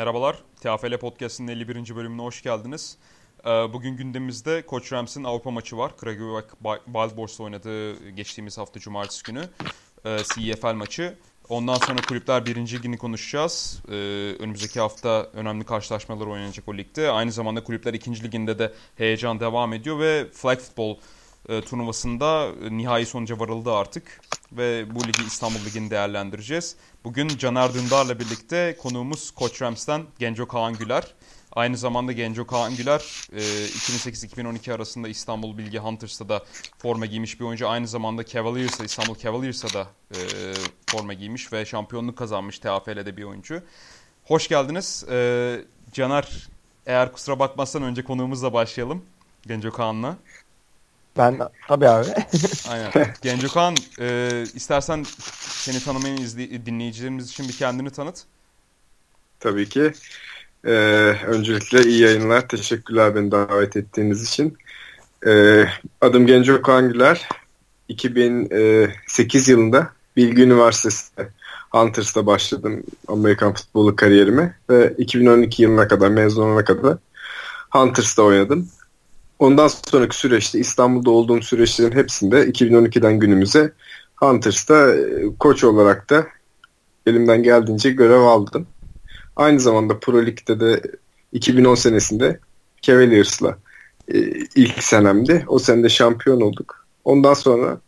Merhabalar, TFL Podcast'ın 51. bölümüne hoş geldiniz. Ee, bugün gündemimizde Koç Rams'in Avrupa maçı var. Kragujevac Wildbors'la oynadığı geçtiğimiz hafta Cumartesi günü ee, CEFL maçı. Ondan sonra kulüpler birinci ligini konuşacağız. Ee, önümüzdeki hafta önemli karşılaşmalar oynanacak o ligde. Aynı zamanda kulüpler ikinci liginde de heyecan devam ediyor ve flag football e, turnuvasında nihai sonuca varıldı artık. Ve bu ligi İstanbul Ligi'ni değerlendireceğiz. Bugün Caner Dündar'la birlikte konuğumuz Koç Rams'ten Genco Kaan Güler. Aynı zamanda Genco Kaan Güler 2008-2012 arasında İstanbul Bilgi Hunters'ta da forma giymiş bir oyuncu. Aynı zamanda Cavaliers'a, İstanbul Cavaliers'a da e, forma giymiş ve şampiyonluk kazanmış TFL'de bir oyuncu. Hoş geldiniz. E, Caner, eğer kusura bakmazsan önce konuğumuzla başlayalım. Genco Kaan'la. Ben tabii abi. Aynen. Genco Kaan, e, istersen seni tanımayan izley- dinleyicilerimiz için bir kendini tanıt. Tabii ki. Ee, öncelikle iyi yayınlar. Teşekkürler beni davet ettiğiniz için. Ee, adım Genco Kangüler. 2008 yılında Bilgi Üniversitesi'nde Hunters'ta başladım Amerikan futbolu kariyerimi ve 2012 yılına kadar mezun olana kadar Hunters'ta oynadım. Ondan sonraki süreçte İstanbul'da olduğum süreçlerin hepsinde 2012'den günümüze Hunters'ta e, koç olarak da elimden geldiğince görev aldım. Aynı zamanda Pro Lig'de de 2010 senesinde Cavaliers'la e, ilk senemdi. O sene de şampiyon olduk. Ondan sonra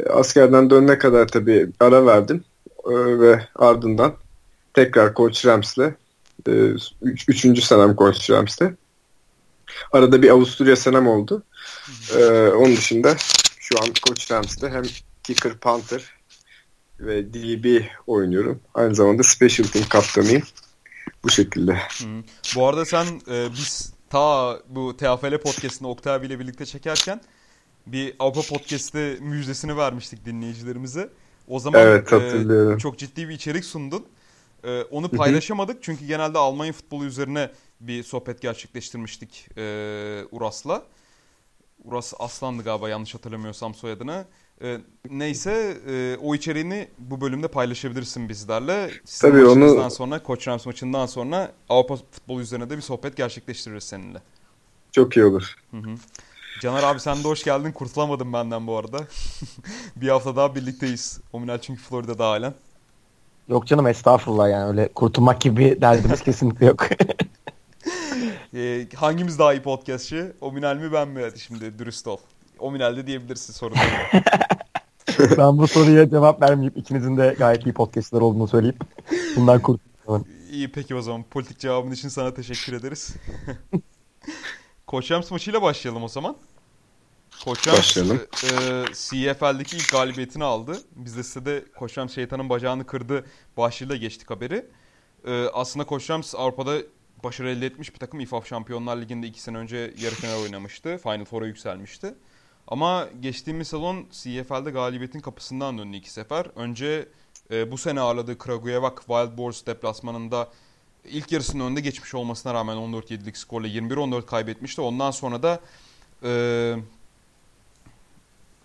e, askerden dönene kadar tabii ara verdim ve ardından tekrar Coach Rams'le e, üç, üçüncü senem Coach Rams'te. Arada bir Avusturya senem oldu. E, onun dışında şu an Coach Rams'te hem kicker, punter ve DB oynuyorum. Aynı zamanda special team kaptanıyım. Bu şekilde. Hı. Bu arada sen e, biz ta bu TFL podcast'ını Oktay ile birlikte çekerken bir Avrupa podcast'ı müjdesini vermiştik dinleyicilerimize. O zaman evet, e, çok ciddi bir içerik sundun. E, onu paylaşamadık çünkü genelde Almanya futbolu üzerine bir sohbet gerçekleştirmiştik e, Uras'la. Uras Aslan'dı galiba yanlış hatırlamıyorsam soyadını. E, neyse e, o içeriğini bu bölümde paylaşabilirsin bizlerle. Sizin Tabii onu sonra Koç Rams maçından sonra Avrupa futbolu üzerine de bir sohbet gerçekleştiririz seninle. Çok iyi olur. Hı hı. Caner abi sen de hoş geldin. Kurtulamadın benden bu arada. bir hafta daha birlikteyiz. Ominal çünkü Florida'da halen. Yok canım estağfurullah yani öyle kurtulmak gibi derdimiz kesinlikle yok. e, hangimiz daha iyi podcastçı? Ominal mi ben mi? Hadi şimdi dürüst ol. Ominal'de diyebilirsin sorun ben bu soruya cevap vermeyip ikinizin de gayet iyi podcastler olduğunu söyleyip bundan kurtulalım. İyi peki o zaman. Politik cevabın için sana teşekkür ederiz. Koç Rams maçıyla başlayalım o zaman. Koç Rams e, CFL'deki ilk galibiyetini aldı. Biz de size de Koç Rams şeytanın bacağını kırdı başlığıyla geçtik haberi. E, aslında Koç Rams Avrupa'da başarı elde etmiş bir takım. İFAF Şampiyonlar Ligi'nde iki sene önce yarı final oynamıştı. Final Four'a yükselmişti. Ama geçtiğimiz salon CFL'de galibiyetin kapısından döndü iki sefer. Önce e, bu sene ağırladığı Kragujevac Wild Boars deplasmanında ilk yarısının önde geçmiş olmasına rağmen 14-7'lik skorla 21-14 kaybetmişti. Ondan sonra da e,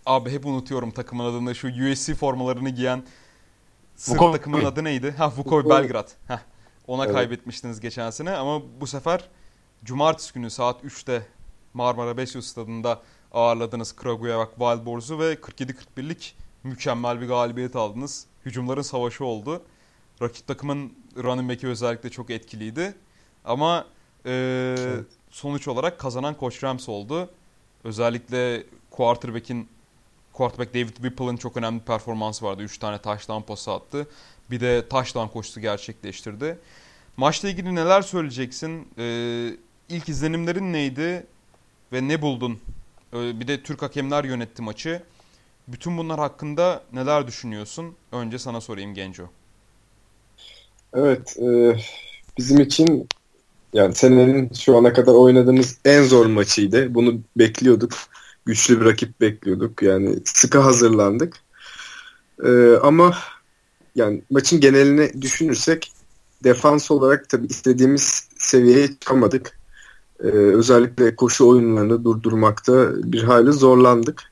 abi hep unutuyorum takımın adını. Şu USC formalarını giyen Sırp takımın adı neydi? Ha Vukoy Belgrad. Heh, ona evet. kaybetmiştiniz geçen sene ama bu sefer Cumartesi günü saat 3'te Marmara Besyo Stadı'nda ağırladınız Kragujevac Wild Boars'u ve 47-41'lik mükemmel bir galibiyet aldınız. Hücumların savaşı oldu. Rakip takımın running back'i özellikle çok etkiliydi. Ama e, evet. sonuç olarak kazanan Coach Rams oldu. Özellikle quarterback'in quarterback David Whipple'ın çok önemli performansı vardı. 3 tane touchdown pası attı. Bir de touchdown koşusu gerçekleştirdi. Maçla ilgili neler söyleyeceksin? Ee, ilk izlenimlerin neydi ve ne buldun? Ee, bir de Türk hakemler yönetti maçı. Bütün bunlar hakkında neler düşünüyorsun? Önce sana sorayım Genco. Evet, e, bizim için yani senenin şu ana kadar oynadığımız en zor maçıydı. Bunu bekliyorduk. Güçlü bir rakip bekliyorduk. Yani sıkı hazırlandık. E, ama yani maçın genelini düşünürsek defans olarak tabii istediğimiz seviyeye çıkamadık. Ee, özellikle koşu oyunlarını durdurmakta bir hayli zorlandık.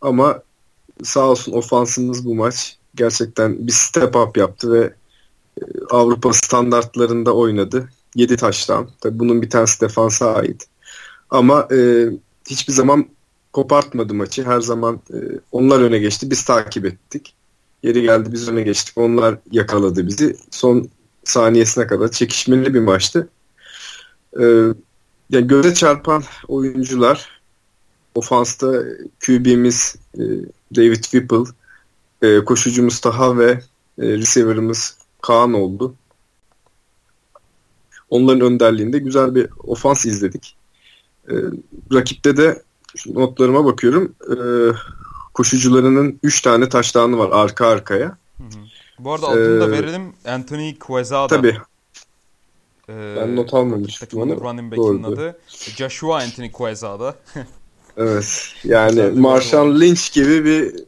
Ama sağ olsun ofansımız bu maç gerçekten bir step up yaptı ve e, Avrupa standartlarında oynadı. 7 taştan. Tabii bunun bir tanesi defansa ait. Ama e, hiçbir zaman kopartmadı maçı. Her zaman e, onlar öne geçti. Biz takip ettik. Yeri geldi biz öne geçtik. Onlar yakaladı bizi. Son saniyesine kadar çekişmeli bir maçtı. E, yani göze çarpan oyuncular ofansta QB'miz e, David Whipple, e, koşucumuz Taha ve e, receiver'ımız Kaan oldu. Onların önderliğinde güzel bir ofans izledik. E, rakipte de notlarıma bakıyorum. E, koşucularının 3 tane taştanı var arka arkaya. Hı hı. Bu arada adını da ee, verelim. Anthony Quezada. Tabii. Ee, ben not almamıştım onu. Running back'in adı. Joshua Anthony Quezada. evet. Yani Marshall Lynch gibi bir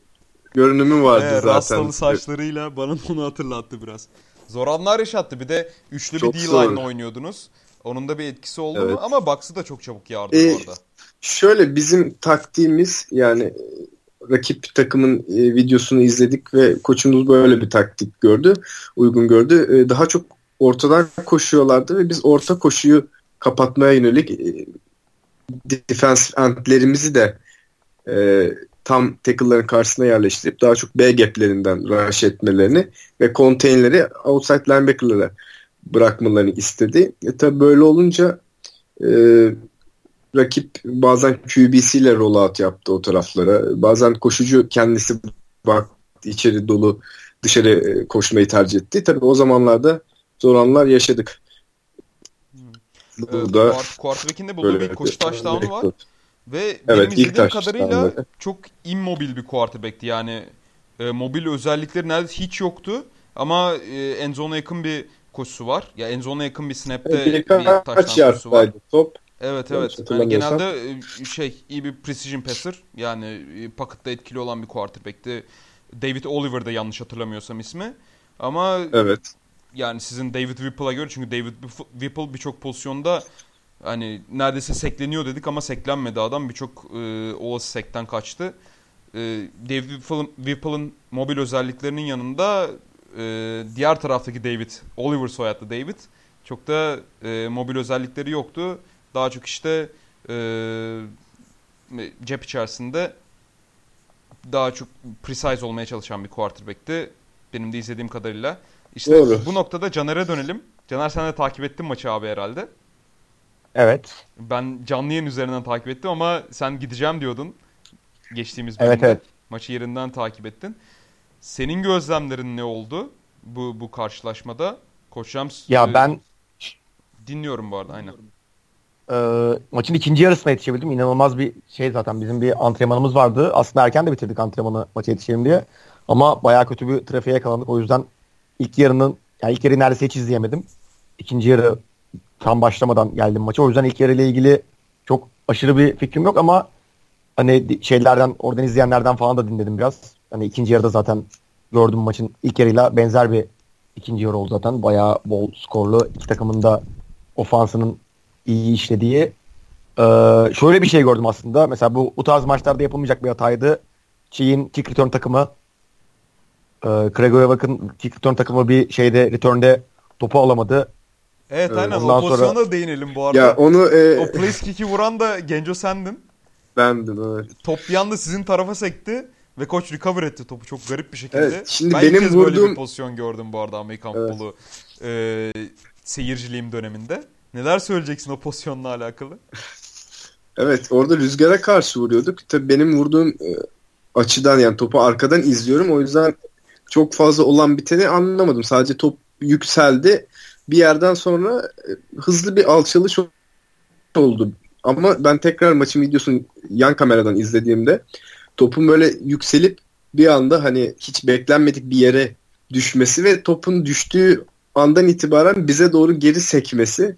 görünümü vardı evet, zaten. Rastalı saçlarıyla bana onu hatırlattı biraz. Zor anlar yaşattı. Bir de üçlü çok bir D-line'la oynuyordunuz. Onun da bir etkisi oldu evet. mu? Ama Bucks'ı da çok çabuk yardı ee, orada. Şöyle bizim taktiğimiz yani rakip takımın e, videosunu izledik ve koçumuz böyle bir taktik gördü, uygun gördü. E, daha çok ortadan koşuyorlardı ve biz orta koşuyu kapatmaya yönelik e, defense endlerimizi de e, tam tackle'ların karşısına yerleştirip daha çok B gaplerinden rush etmelerini ve containleri outside linebacker'lara bırakmalarını istedi. E tabi böyle olunca e, rakip bazen QBC ile rollout yaptı o taraflara. Bazen koşucu kendisi baktı içeri dolu dışarı e, koşmayı tercih etti. Tabii o zamanlarda zor anlar yaşadık. Burada ee, quarterback'in de bulduğu bir koşu touchdown'u var. Ve evet, benim izlediğim kadarıyla çok immobil bir quarterback'ti. Yani e, mobil özellikleri neredeyse hiç yoktu. Ama e, endzone yakın bir koşusu var. Ya endzone yakın bir snap'te evet, bir, bir touchdown koşusu var. Top. Evet evet. Yani genelde e, şey iyi bir precision passer. Yani e, pocket'ta etkili olan bir quarterback'ti. David Oliver da yanlış hatırlamıyorsam ismi. Ama evet. yani sizin David Whipple'a göre çünkü David Whipple birçok pozisyonda hani neredeyse sekleniyor dedik ama seklenmedi adam. Birçok e, olası sekten kaçtı. E, David Whipple'ın mobil özelliklerinin yanında e, diğer taraftaki David, Oliver soyadlı David çok da e, mobil özellikleri yoktu. Daha çok işte e, cep içerisinde daha çok precise olmaya çalışan bir quarterback'ti. Benim de izlediğim kadarıyla. İşte Doğru. bu noktada Caner'e dönelim. Caner sen de takip ettin maçı abi herhalde. Evet. Ben canlı yayın üzerinden takip ettim ama sen gideceğim diyordun. Geçtiğimiz bölümde. Evet evet. Maçı yerinden takip ettin. Senin gözlemlerin ne oldu bu bu karşılaşmada? Koç Rams Ya e, ben dinliyorum bu arada aynen e, maçın ikinci yarısına yetişebildim. İnanılmaz bir şey zaten. Bizim bir antrenmanımız vardı. Aslında erken de bitirdik antrenmanı maça yetişelim diye. Ama bayağı kötü bir trafiğe yakalandık. O yüzden ilk yarının yani ilk yarıyı neredeyse hiç izleyemedim. İkinci yarı tam başlamadan geldim maça. O yüzden ilk yarı ile ilgili çok aşırı bir fikrim yok ama hani şeylerden oradan izleyenlerden falan da dinledim biraz. Hani ikinci yarıda zaten gördüm maçın ilk yarıyla benzer bir ikinci yarı oldu zaten. Bayağı bol skorlu. iki takımın da ofansının iyi işlediği. Ee, şöyle bir şey gördüm aslında. Mesela bu, bu tarz maçlarda yapılmayacak bir hataydı. Çiğ'in kick return takımı e, Gregory'e bakın kick return takımı bir şeyde return'de topu alamadı. Evet aynen Ondan o pozisyona sonra... değinelim bu arada. Ya onu e... O place kick'i vuran da Genco sendin. Bendim evet. Top bir anda sizin tarafa sekti ve koç recover etti topu çok garip bir şekilde. Evet, şimdi ben benim vurduğum... böyle bir pozisyon gördüm bu arada Amerikan evet. futbolu e, seyirciliğim döneminde. Neler söyleyeceksin o pozisyonla alakalı? evet orada rüzgara karşı vuruyorduk. Tabii benim vurduğum e, açıdan yani topu arkadan izliyorum. O yüzden çok fazla olan biteni anlamadım. Sadece top yükseldi. Bir yerden sonra e, hızlı bir alçalış oldu. Ama ben tekrar maçın videosunu yan kameradan izlediğimde topun böyle yükselip bir anda hani hiç beklenmedik bir yere düşmesi ve topun düştüğü andan itibaren bize doğru geri sekmesi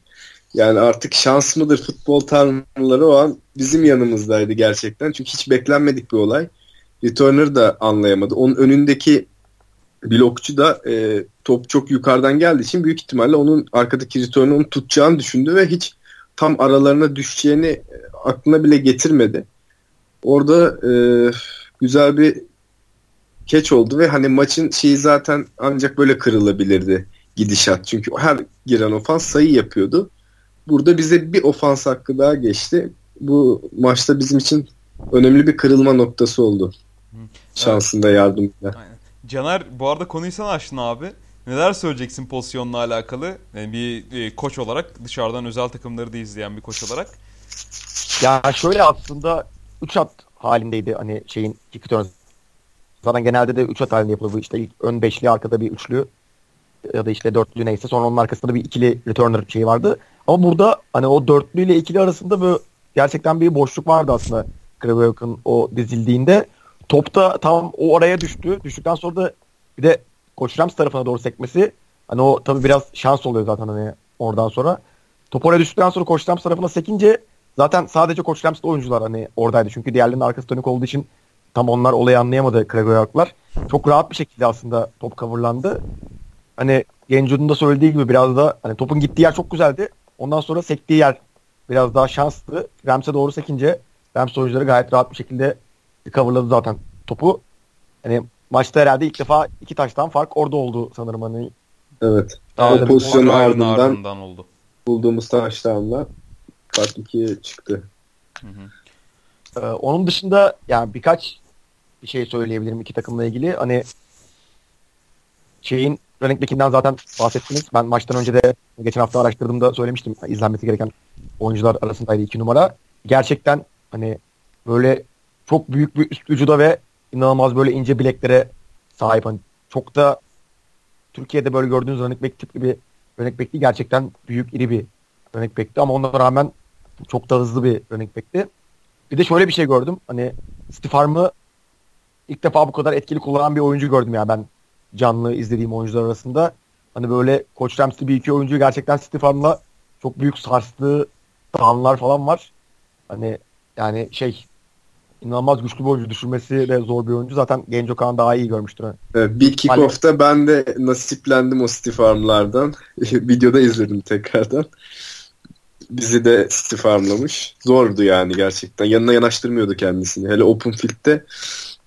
yani artık şans mıdır futbol tanrıları o an bizim yanımızdaydı gerçekten. Çünkü hiç beklenmedik bir olay. Returner da anlayamadı. Onun önündeki blokçu da e, top çok yukarıdan geldiği için büyük ihtimalle onun arkadaki returner onu tutacağını düşündü ve hiç tam aralarına düşeceğini e, aklına bile getirmedi. Orada e, güzel bir keç oldu ve hani maçın şeyi zaten ancak böyle kırılabilirdi. gidişat. Çünkü her giren ofans sayı yapıyordu. Burada bize bir ofans hakkı daha geçti. Bu maçta bizim için önemli bir kırılma noktası oldu. Şansında yardımıyla. Aynen. Caner bu arada konuyu sen açtın abi. Neler söyleyeceksin pozisyonla alakalı? Yani bir e, koç olarak dışarıdan özel takımları da izleyen bir koç olarak. Ya şöyle aslında 3 at halindeydi hani şeyin kick return. Zaten genelde de 3 at halinde yapılıyor. Bu işte ilk ön beşli arkada bir üçlü ya da işte dörtlü neyse sonra onun arkasında bir ikili returner şeyi vardı. Ama burada hani o dörtlü ile ikili arasında böyle gerçekten bir boşluk vardı aslında Kravik'in o dizildiğinde. Top da tam o araya düştü. Düştükten sonra da bir de Koç Rams tarafına doğru sekmesi hani o tabii biraz şans oluyor zaten hani oradan sonra. Top oraya düştükten sonra Koç Rams tarafına sekince zaten sadece Koç Rams'da oyuncular hani oradaydı. Çünkü diğerlerinin arkası dönük olduğu için tam onlar olayı anlayamadı Kragoyaklar. Çok rahat bir şekilde aslında top coverlandı. Hani Genco'nun da söylediği gibi biraz da hani topun gittiği yer çok güzeldi. Ondan sonra sektiği yer biraz daha şanslı. Rams'e doğru sekince Rams oyuncuları gayet rahat bir şekilde coverladı zaten topu. Hani maçta herhalde ilk defa iki taştan fark orada oldu sanırım hani. Evet. Daha o pozisyonun ardından ardından oldu. bulduğumuz taştanla fark 2'ye çıktı. Hı hı. Ee, onun dışında yani birkaç bir şey söyleyebilirim iki takımla ilgili. Hani şeyin running back'inden zaten bahsettiniz. Ben maçtan önce de geçen hafta araştırdığımda söylemiştim. izlenmesi gereken oyuncular arasındaydı iki numara. Gerçekten hani böyle çok büyük bir üst vücuda ve inanılmaz böyle ince bileklere sahip. Hani çok da Türkiye'de böyle gördüğünüz running back tipli bir running back. Gerçekten büyük iri bir running back'ti ama ona rağmen çok da hızlı bir running back'ti. Bir de şöyle bir şey gördüm. Hani Steve Harm'ı ilk defa bu kadar etkili kullanan bir oyuncu gördüm ya ben canlı izlediğim oyuncular arasında. Hani böyle Koç Rams'li bir iki oyuncuyu gerçekten Steve Harm'la çok büyük sarstığı anlar falan var. Hani yani şey inanılmaz güçlü bir oyuncu düşürmesi de zor bir oyuncu. Zaten Genç Okan daha iyi görmüştür. hani. Evet, bir kickoff'ta ben de nasiplendim o Steve Arm'lardan. Videoda izledim tekrardan. Bizi de Steve Arm'lamış. Zordu yani gerçekten. Yanına yanaştırmıyordu kendisini. Hele open field'de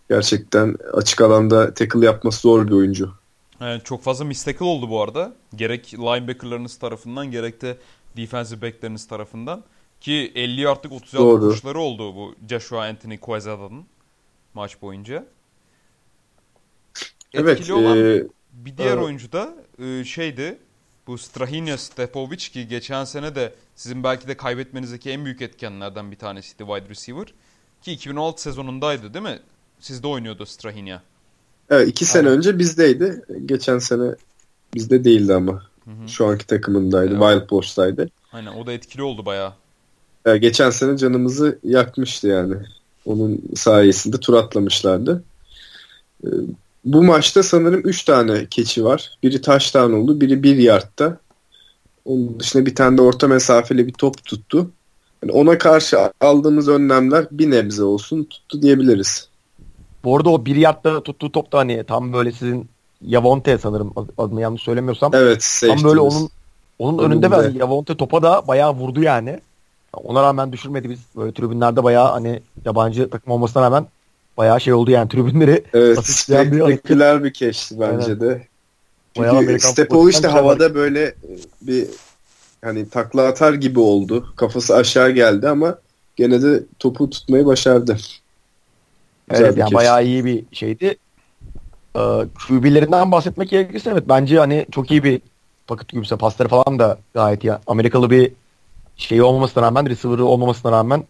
gerçekten açık alanda tackle yapması zor bir oyuncu. Yani çok fazla miss tackle oldu bu arada. Gerek linebackerlarınız tarafından gerek de defensive backleriniz tarafından. Ki 50 yardlık 30 yardlık Doğru. koşuları oldu bu Joshua Anthony Quezada'nın maç boyunca. Evet. Etkili olan e, bir diğer e, oyuncu da e, şeydi. Bu Strahinja Stepovic ki geçen sene de sizin belki de kaybetmenizdeki en büyük etkenlerden bir tanesiydi wide receiver. Ki 2016 sezonundaydı değil mi? Sizde oynuyordu Strahinja. evet, iki sene Aynen. önce bizdeydi. Geçen sene bizde değildi ama. Hı hı. Şu anki takımındaydı. Evet. Wild Boss'taydı. Aynen o da etkili oldu bayağı. E, geçen sene canımızı yakmıştı yani. Onun sayesinde tur atlamışlardı. E, bu maçta sanırım 3 tane keçi var. Biri taştan oldu, biri 1 yardta. Onun dışında bir tane de orta mesafeli bir top tuttu. Yani ona karşı aldığımız önlemler bir nebze olsun tuttu diyebiliriz. Bu arada o bir yardta tuttuğu top da hani tam böyle sizin Yavonte sanırım adını yanlış söylemiyorsam. Evet, Tam böyle onun onun Önünde. önünde ve Yavonte topa da bayağı vurdu yani. Ona rağmen düşürmedi biz. Böyle tribünlerde bayağı hani yabancı takım olmasına rağmen bayağı şey oldu yani tribünleri Evet, asistleyen bir keşti bence Aynen. de. Çünkü Stepovic de futbolundan havada böyle e, bir hani takla atar gibi oldu. Kafası aşağı geldi ama gene de topu tutmayı başardı. Güzel Evet yani keşif. bayağı iyi bir şeydi. Ee, QB'lerinden bahsetmek gerekirse evet bence hani çok iyi bir paket QB'si pasları falan da gayet iyi. Amerikalı bir şey olmamasına rağmen receiver'ı olmamasına rağmen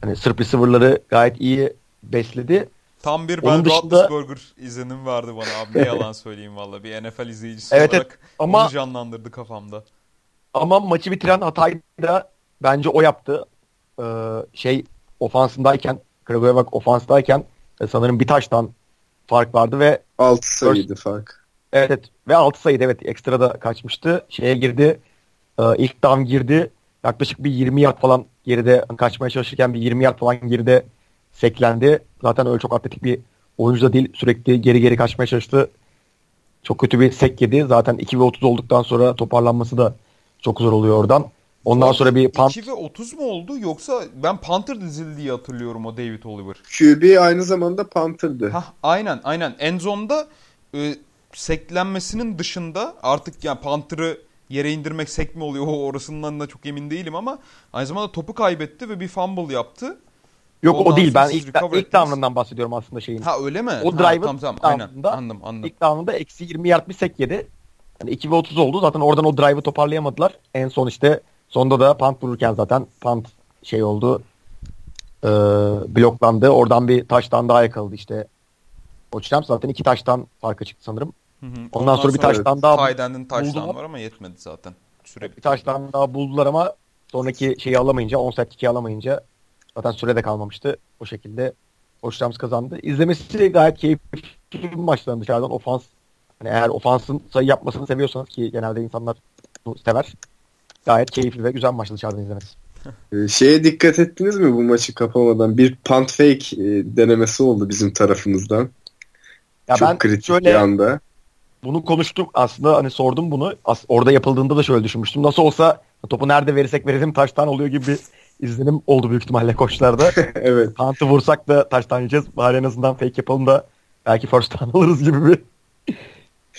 hani Sırp receiver'ları gayet iyi besledi. Tam bir Onun Ben dışında- Roethlisberger izlenim vardı bana abi. Ne yalan söyleyeyim valla. Bir NFL izleyicisi Evet, olarak Ama onu canlandırdı kafamda. ama maçı bitiren hatayı da bence o yaptı. Ee, şey ofansındayken Kragujevac ofanstayken e, sanırım bir taştan fark vardı ve 6 sayıydı fark. Evet, evet. ve 6 sayıydı evet ekstra da kaçmıştı. Şeye girdi. E, ilk down girdi. Yaklaşık bir 20 yard falan geride kaçmaya çalışırken bir 20 yard falan geride seklendi. Zaten öyle çok atletik bir oyuncu da değil. Sürekli geri geri kaçmaya çalıştı. Çok kötü bir sek yedi. Zaten 2 ve 30 olduktan sonra toparlanması da çok zor oluyor oradan. Ondan sonra bir punt 2 ve 30 mu oldu yoksa ben Panther dizildi diye hatırlıyorum o David Oliver. QB aynı zamanda Panther'dı. Hah aynen aynen. Enzone'da e, seklenmesinin dışında artık yani Panther'ı yere indirmek sek mi oluyor o orasından da çok emin değilim ama aynı zamanda topu kaybetti ve bir fumble yaptı. Yok Ondan o değil. Ben ilk, ilk down'ından bahsediyorum aslında şeyin. Ha öyle mi? O drive'ın tamam tamam aynen anladım anladım. İlk down'ında eksi 20 yard bir sek yedi. Yani 2 ve 30 oldu. Zaten oradan o drive'ı toparlayamadılar. En son işte sonda da punt vururken zaten punt şey oldu. Ee, bloklandı. Oradan bir taştan daha yakaladı işte. O Rams zaten iki taştan farka çıktı sanırım. Hı hı. Ondan, sonra bir taştan daha Tight end'in touchdown buldular. var ama yetmedi zaten. Süre bir taştan daha buldular ama sonraki şeyi alamayınca onside kick'i alamayınca zaten süre de kalmamıştı. O şekilde Koç Rams kazandı. İzlemesi gayet keyifli bir maçtan dışarıdan ofans. Hani eğer ofansın sayı yapmasını seviyorsanız ki genelde insanlar bunu sever. Gayet keyifli ve güzel maçtı dışarıdan izlemesi. Ee, Şeye dikkat ettiniz mi bu maçı kapamadan? Bir punt fake e, denemesi oldu bizim tarafımızdan. Ya Çok ben kritik şöyle bir anda. bunu konuştuk aslında hani sordum bunu. As- orada yapıldığında da şöyle düşünmüştüm. Nasıl olsa topu nerede verirsek verelim taştan oluyor gibi bir izlenim oldu büyük ihtimalle koçlarda. evet. Punt'ı vursak da taştan yiyeceğiz. Bari en azından fake yapalım da belki first alırız gibi bir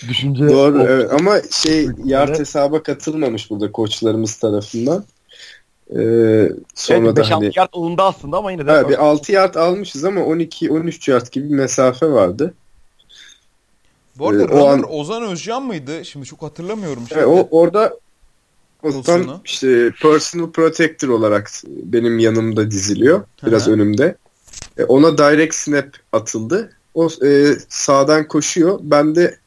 düşünce. Doğru evet ama şey yard hesaba katılmamış burada koçlarımız tarafından. Ee, sonra Evet, da 5-6 hani yard alındı aslında ama yine de. ha, bir 6 yard almışız ama 12-13 yard gibi bir mesafe vardı. Bu arada Ee, o an- Ozan Özcan mıydı? Şimdi çok hatırlamıyorum. Evet, o orada o Pozisyonu. tam işte personal protector olarak benim yanımda diziliyor. Biraz Hı hı. önümde. E, ona direct snap atıldı. O e, sağdan koşuyor. Ben de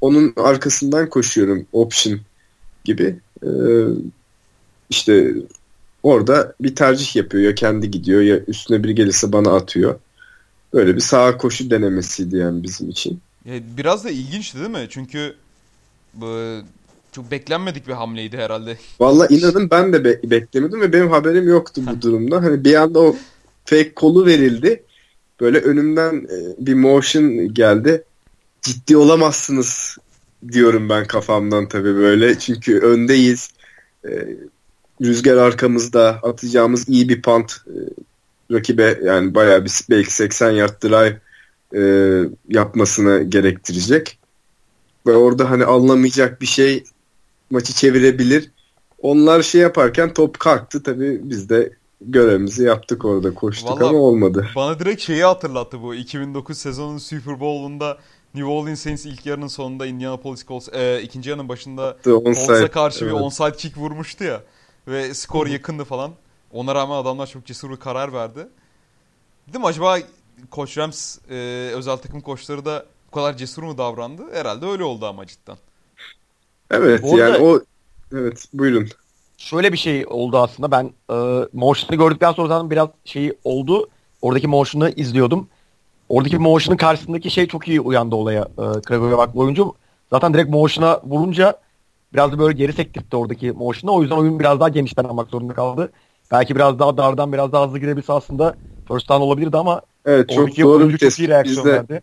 onun arkasından koşuyorum. Option gibi. E, işte orada bir tercih yapıyor. Ya kendi gidiyor ya üstüne biri gelirse bana atıyor. Böyle bir sağa koşu denemesiydi yani bizim için. Biraz da ilginçti değil mi? Çünkü bu, çok beklenmedik bir hamleydi herhalde. Valla inanın ben de be- beklemedim ve benim haberim yoktu bu durumda. Hani bir anda o fake kolu verildi. Böyle önümden e, bir motion geldi. Ciddi olamazsınız diyorum ben kafamdan tabii böyle. Çünkü öndeyiz. E, rüzgar arkamızda. Atacağımız iyi bir punt e, rakibe yani bayağı bir belki 80 yard drive e, yapmasını gerektirecek. Ve orada hani alınamayacak bir şey maçı çevirebilir. Onlar şey yaparken top kalktı. Tabii biz de görevimizi yaptık orada. Koştuk Vallahi- ama olmadı. Bana direkt şeyi hatırlattı bu. 2009 sezonun Super Bowl'unda New Orleans Saints ilk yarının sonunda Indianapolis Colts e, ikinci yarının başında Colts'a Onside, karşı bir evet. onside kick vurmuştu ya. Ve skor yakındı falan. Ona rağmen adamlar çok cesur bir karar verdi. Değil mi acaba Koç Rams e, özel takım koçları da bu kadar cesur mu davrandı? Herhalde öyle oldu ama cidden. Evet Bu arada- yani o evet buyurun. Şöyle bir şey oldu aslında. Ben e, motion'ı gördükten sonra zaten biraz şey oldu. Oradaki motion'ı izliyordum. Oradaki motion'ın karşısındaki şey çok iyi uyandı olaya. E, Krago'ya oyuncu. Zaten direkt motion'a vurunca biraz da böyle geri sektirtti oradaki motion'a. O yüzden oyun biraz daha genişten almak zorunda kaldı. Belki biraz daha dardan biraz daha hızlı girebilse aslında first down olabilirdi ama Evet çok doğru bir çok iyi tespit. reaksiyon Biz de verdi.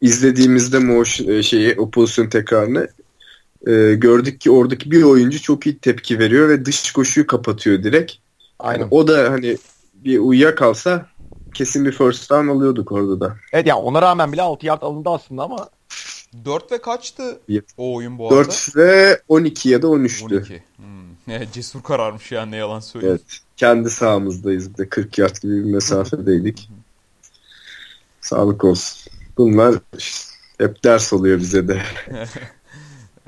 izlediğimizde motion e, şeyi o pozisyon tekrarını e, gördük ki oradaki bir oyuncu çok iyi tepki veriyor ve dış koşuyu kapatıyor direkt. Yani Aynen. o da hani bir uyuyakalsa kesin bir first down alıyorduk orada da. Evet yani ona rağmen bile 6 yard alındı aslında ama 4 ve kaçtı o oyun bu arada? 4 ve 12 ya da 13'tü. 12. Hmm. Cesur kararmış yani ne yalan söyleyeyim. Evet. Kendi sahamızdayız bir de 40 yard gibi bir mesafedeydik. Sağlık olsun. Bunlar hep ders oluyor bize de.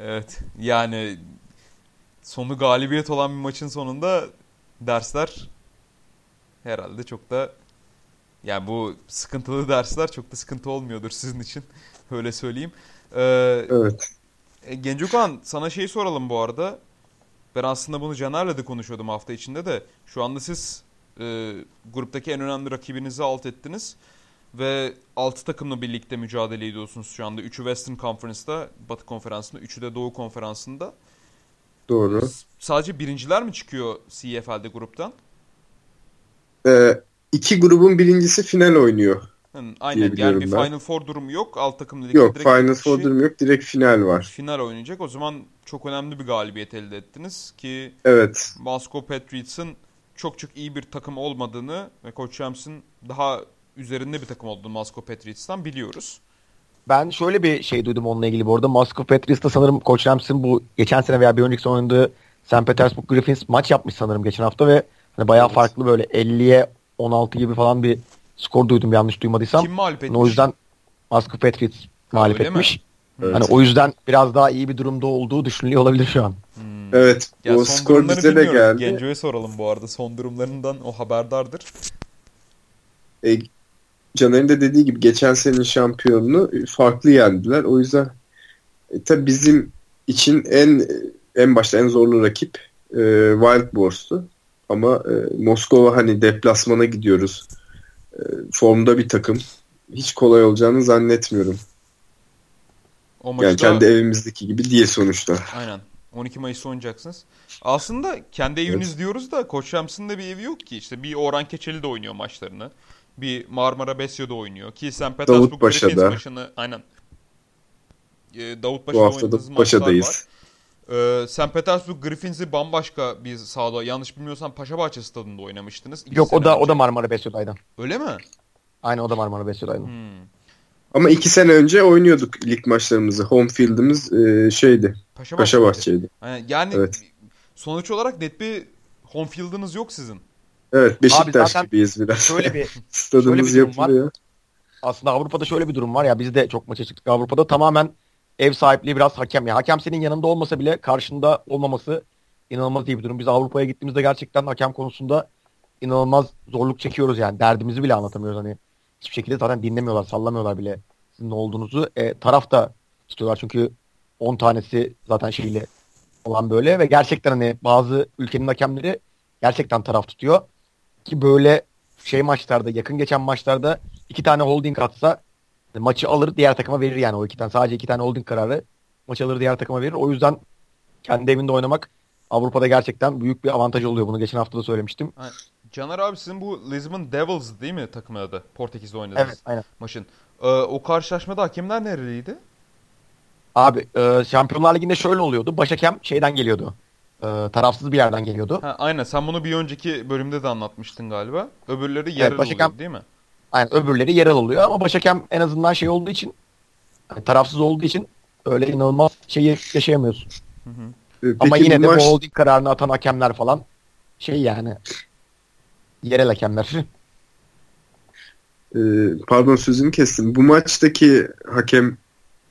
Evet. Yani sonu galibiyet olan bir maçın sonunda dersler herhalde çok da yani bu sıkıntılı dersler çok da sıkıntı olmuyordur sizin için. Öyle söyleyeyim. Ee, Evet. e, Gencokan sana şey soralım bu arada. Ben aslında bunu Caner'le de konuşuyordum hafta içinde de. Şu anda siz e, gruptaki en önemli rakibinizi alt ettiniz. Ve 6 takımla birlikte mücadele ediyorsunuz şu anda. 3'ü Western Conference'da, Batı Konferansı'nda, 3'ü de Doğu Konferansı'nda. Doğru. S- Sadece birinciler mi çıkıyor CFL'de gruptan? Ee, iki grubun birincisi final oynuyor. Hı, aynen yani bir ben. Final Four durumu yok. Alt takımla birlikte Yok direkt Final Four kişi durumu yok. Direkt final var. Final oynayacak. O zaman çok önemli bir galibiyet elde ettiniz ki Evet. Moscow Patriots'ın çok çok iyi bir takım olmadığını ve Coach Rams'in daha üzerinde bir takım olduğunu Moscow Patriots'tan biliyoruz. ben şöyle bir şey duydum onunla ilgili bu arada. Moskova Petris'te sanırım Koç Rams'in bu geçen sene veya bir önceki sene oynadığı St. Petersburg Griffins maç yapmış sanırım geçen hafta ve hani bayağı Evet. farklı böyle 50'ye 16 gibi falan bir skor duydum yanlış duymadıysam. Kim mağlup etmiş? O yüzden Moskova Petris mağlup mi? etmiş. Evet. Hani o yüzden biraz daha iyi bir durumda olduğu düşünülüyor olabilir şu an. Hmm. Evet. Ya o son skor bize de geldi. Genco'ya soralım bu arada. Son durumlarından o haberdardır. E, Caner'in de dediği gibi geçen senenin şampiyonunu farklı yendiler. O yüzden e, tabii bizim için en en başta en zorlu rakip e, Wild Boars'tu. Ama e, Moskova hani deplasmana gidiyoruz. E, formda bir takım. Hiç kolay olacağını zannetmiyorum. O maçta Yani kendi evimizdeki gibi değil sonuçta. aynen 12 Mayıs'ta oynayacaksınız. Aslında kendi eviniz Evet. diyoruz da Koç Rams'ın da bir evi yok ki. İşte bir Orhan Keçeli de oynuyor maçlarını. Bir Marmara Besyo'da oynuyor. Ki St. Petersburg. Griffins maçını aynen. Ee, Davutpaşa'da Bu hafta da maçlar var. Ee, St. Petersburg Griffins'i bambaşka bir sahada yanlış bilmiyorsam Paşabahçe stadında oynamıştınız. İki Yok o da o önce. da Marmara Besyo'daydı. Öyle mi? Aynen o da Marmara Besyo'daydı. Hmm. Ama iki sene önce oynuyorduk lig maçlarımızı. Home field'imiz e, şeydi. Paşabahçe. Paşabahçe'ydi. Yani, yani Evet. sonuç olarak net bir home field'ınız yok sizin. Evet Beşiktaş zaten gibiyiz biraz. Şöyle bir Stadımız şöyle bir durum var. yapılıyor. aslında Avrupa'da şöyle bir durum var ya biz de çok maça çıktık Avrupa'da tamamen ev sahipliği biraz hakem ya. Hakem senin yanında olmasa bile karşında olmaması inanılmaz iyi bir durum. Biz Avrupa'ya gittiğimizde gerçekten hakem konusunda inanılmaz zorluk çekiyoruz yani. Derdimizi bile anlatamıyoruz hani. Hiçbir şekilde zaten dinlemiyorlar, sallamıyorlar bile sizin ne olduğunuzu. E, taraf da tutuyorlar çünkü 10 tanesi zaten şeyle olan böyle ve gerçekten hani bazı ülkenin hakemleri gerçekten taraf tutuyor. Ki böyle şey maçlarda, yakın geçen maçlarda iki tane holding atsa maçı alır diğer takıma verir yani o iki tane. Sadece iki tane holding kararı maçı alır diğer takıma verir. O yüzden kendi evinde oynamak Avrupa'da gerçekten büyük bir avantaj oluyor. Bunu geçen hafta da söylemiştim. Caner abi sizin bu Lisbon Devils değil mi takımın adı? Portekiz'de oynadınız Evet aynen. maçın. Ee, o karşılaşmada hakemler nereliydi? Abi e, Şampiyonlar Ligi'nde şöyle oluyordu. Baş hakem şeyden geliyordu. E, tarafsız bir yerden geliyordu. Ha, aynen sen bunu bir önceki bölümde de anlatmıştın galiba. Öbürleri yerel baş oluyor hakem- değil mi? Aynen öbürleri yerel oluyor ama baş hakem en azından şey olduğu için hani tarafsız olduğu için öyle inanılmaz şeyi yaşayamıyorsun. Hı hı. Ee, Ama peki yine bu de maç- bu holding kararını atan hakemler falan şey yani yerel hakemler. Ee, pardon sözünü kestim. Bu maçtaki hakem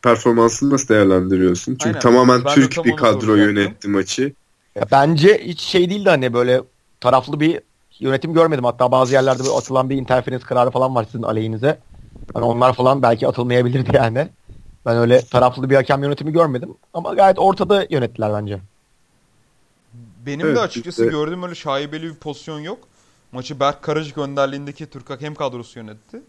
performansını nasıl değerlendiriyorsun? Çünkü Aynen. tamamen Ben Türk tam bir kadro soracaktım. yönetti maçı. Ya bence hiç şey değildi hani böyle taraflı bir yönetim görmedim. Hatta bazı yerlerde böyle atılan bir interference kararı falan var sizin aleyhinize. Hani onlar falan belki atılmayabilirdi yani. Ben öyle taraflı bir hakem yönetimi görmedim. Ama gayet ortada yönettiler bence. Benim Evet, de açıkçası işte- gördüğüm öyle şaibeli bir pozisyon yok. Maçı Berk Karacık önderliğindeki Türk hakem kadrosu yönetti.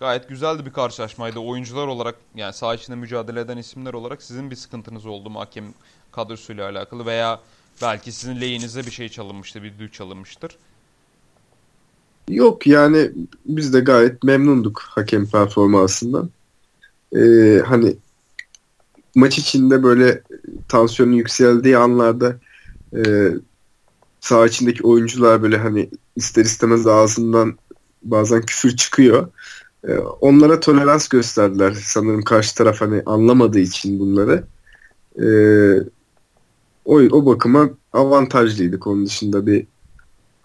Gayet güzeldi bir karşılaşmaydı. Oyuncular olarak yani saha içinde mücadele eden isimler olarak sizin bir sıkıntınız oldu mu hakem kadrosuyla alakalı veya belki sizin lehinize bir şey çalınmıştır, bir düdük çalınmıştır. Yok yani biz de gayet memnunduk hakem performansından. Ee, hani maç içinde böyle tansiyonun yükseldiği anlarda e, saha içindeki oyuncular böyle hani ister istemez ağzından bazen küfür çıkıyor. Ee, onlara tolerans gösterdiler. Sanırım karşı taraf hani anlamadığı için bunları. Ee, o, o bakıma avantajlıydık. Onun dışında bir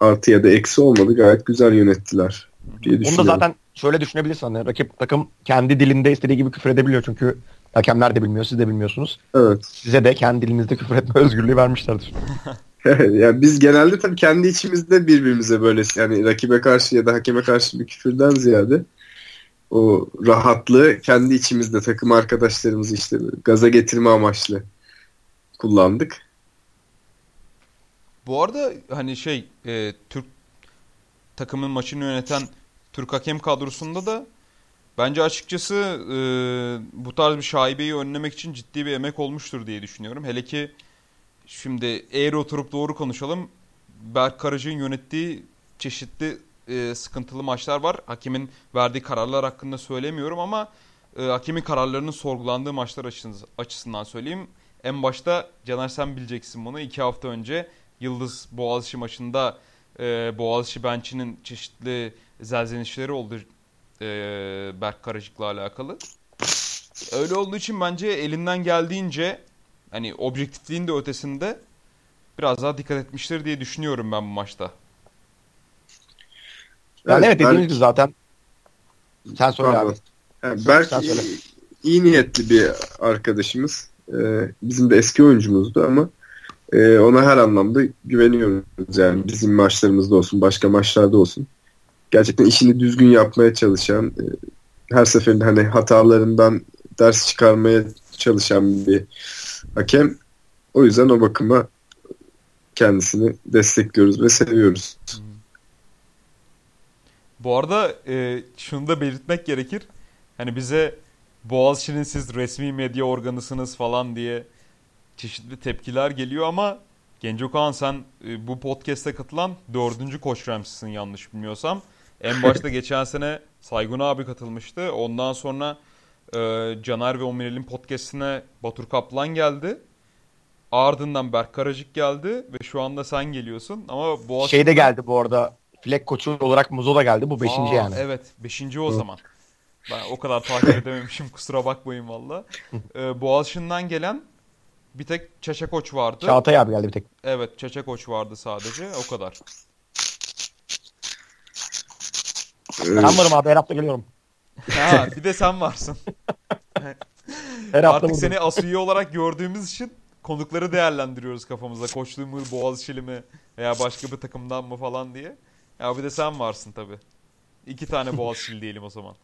artı ya da eksi olmadı. Gayet güzel yönettiler diye Bunu da düşünüyorum. zaten şöyle düşünebilirsin. Hani rakip takım kendi dilinde istediği gibi küfür edebiliyor. Çünkü hakemler de bilmiyor, siz de bilmiyorsunuz. Evet. Size de kendi dilinizde küfür etme özgürlüğü vermişlerdir. yani biz genelde tabii kendi içimizde birbirimize böyle yani rakibe karşı ya da hakeme karşı bir küfürden ziyade o rahatlığı kendi içimizde takım arkadaşlarımızı işte gaza getirme amaçlı kullandık. Bu arada hani şey e, Türk takımın maçını yöneten Türk hakem kadrosunda da bence açıkçası e, bu tarz bir şaibeyi önlemek için ciddi bir emek olmuştur diye düşünüyorum. Hele ki şimdi eğri oturup doğru konuşalım. Berk Karacık'ın yönettiği çeşitli e, sıkıntılı maçlar var. Hakemin verdiği kararlar hakkında söylemiyorum ama e, hakemin kararlarının sorgulandığı maçlar açısından söyleyeyim. En başta Caner sen bileceksin bunu. iki hafta önce Yıldız Boğaziçi maçında e, Boğaziçi bench'inin çeşitli zelzenişleri oldu e, Berk Karacık'la alakalı. Öyle olduğu için bence elinden geldiğince hani objektifliğin de ötesinde biraz daha dikkat etmiştir diye düşünüyorum ben bu maçta. Yani evet, dediğiniz belki- gibi zaten sen söyle abi. Yani Sen söyle. iyi, iyi niyetli bir arkadaşımız. Ee, bizim de eski oyuncumuzdu ama e, ona her anlamda güveniyoruz. Yani bizim maçlarımızda olsun, başka maçlarda olsun. Gerçekten işini düzgün yapmaya çalışan, e, her seferinde hani hatalarından ders çıkarmaya çalışan bir hakem. O yüzden o bakıma kendisini destekliyoruz ve seviyoruz. Bu arada e, şunu da belirtmek gerekir. Hani bize Boğaziçi'nin siz resmi medya organısınız falan diye çeşitli tepkiler geliyor ama Genco sen e, bu podcast'e katılan dördüncü Koç Rams'sin yanlış bilmiyorsam. En başta geçen sene Saygun abi katılmıştı. Ondan sonra e, Caner ve Omirel'in podcast'ine Batur Kaplan geldi. Ardından Berk Karacık geldi ve şu anda sen geliyorsun. Ama Boğaziçi... Şey de geldi bu arada. Fleck koçu olarak Muzo da geldi. Bu beşinci Aa, yani. Evet. Beşinci o zaman. Ben o kadar takip edememişim. Kusura bakmayın valla. Ee, Boğaziçi'nden gelen bir tek Çeçe Koç vardı. Çağatay abi geldi bir tek. Evet Çeçe Koç vardı sadece. O kadar. Ben varım abi her hafta geliyorum. Ha, bir de sen varsın. Her hafta Artık seni asüye olarak gördüğümüz için konukları değerlendiriyoruz kafamızda. Koçlu mu, Boğaziçi'li mi veya başka bir takımdan mı falan diye. Ya bir de sen varsın tabii. İki tane Boğaziçi'li diyelim o zaman.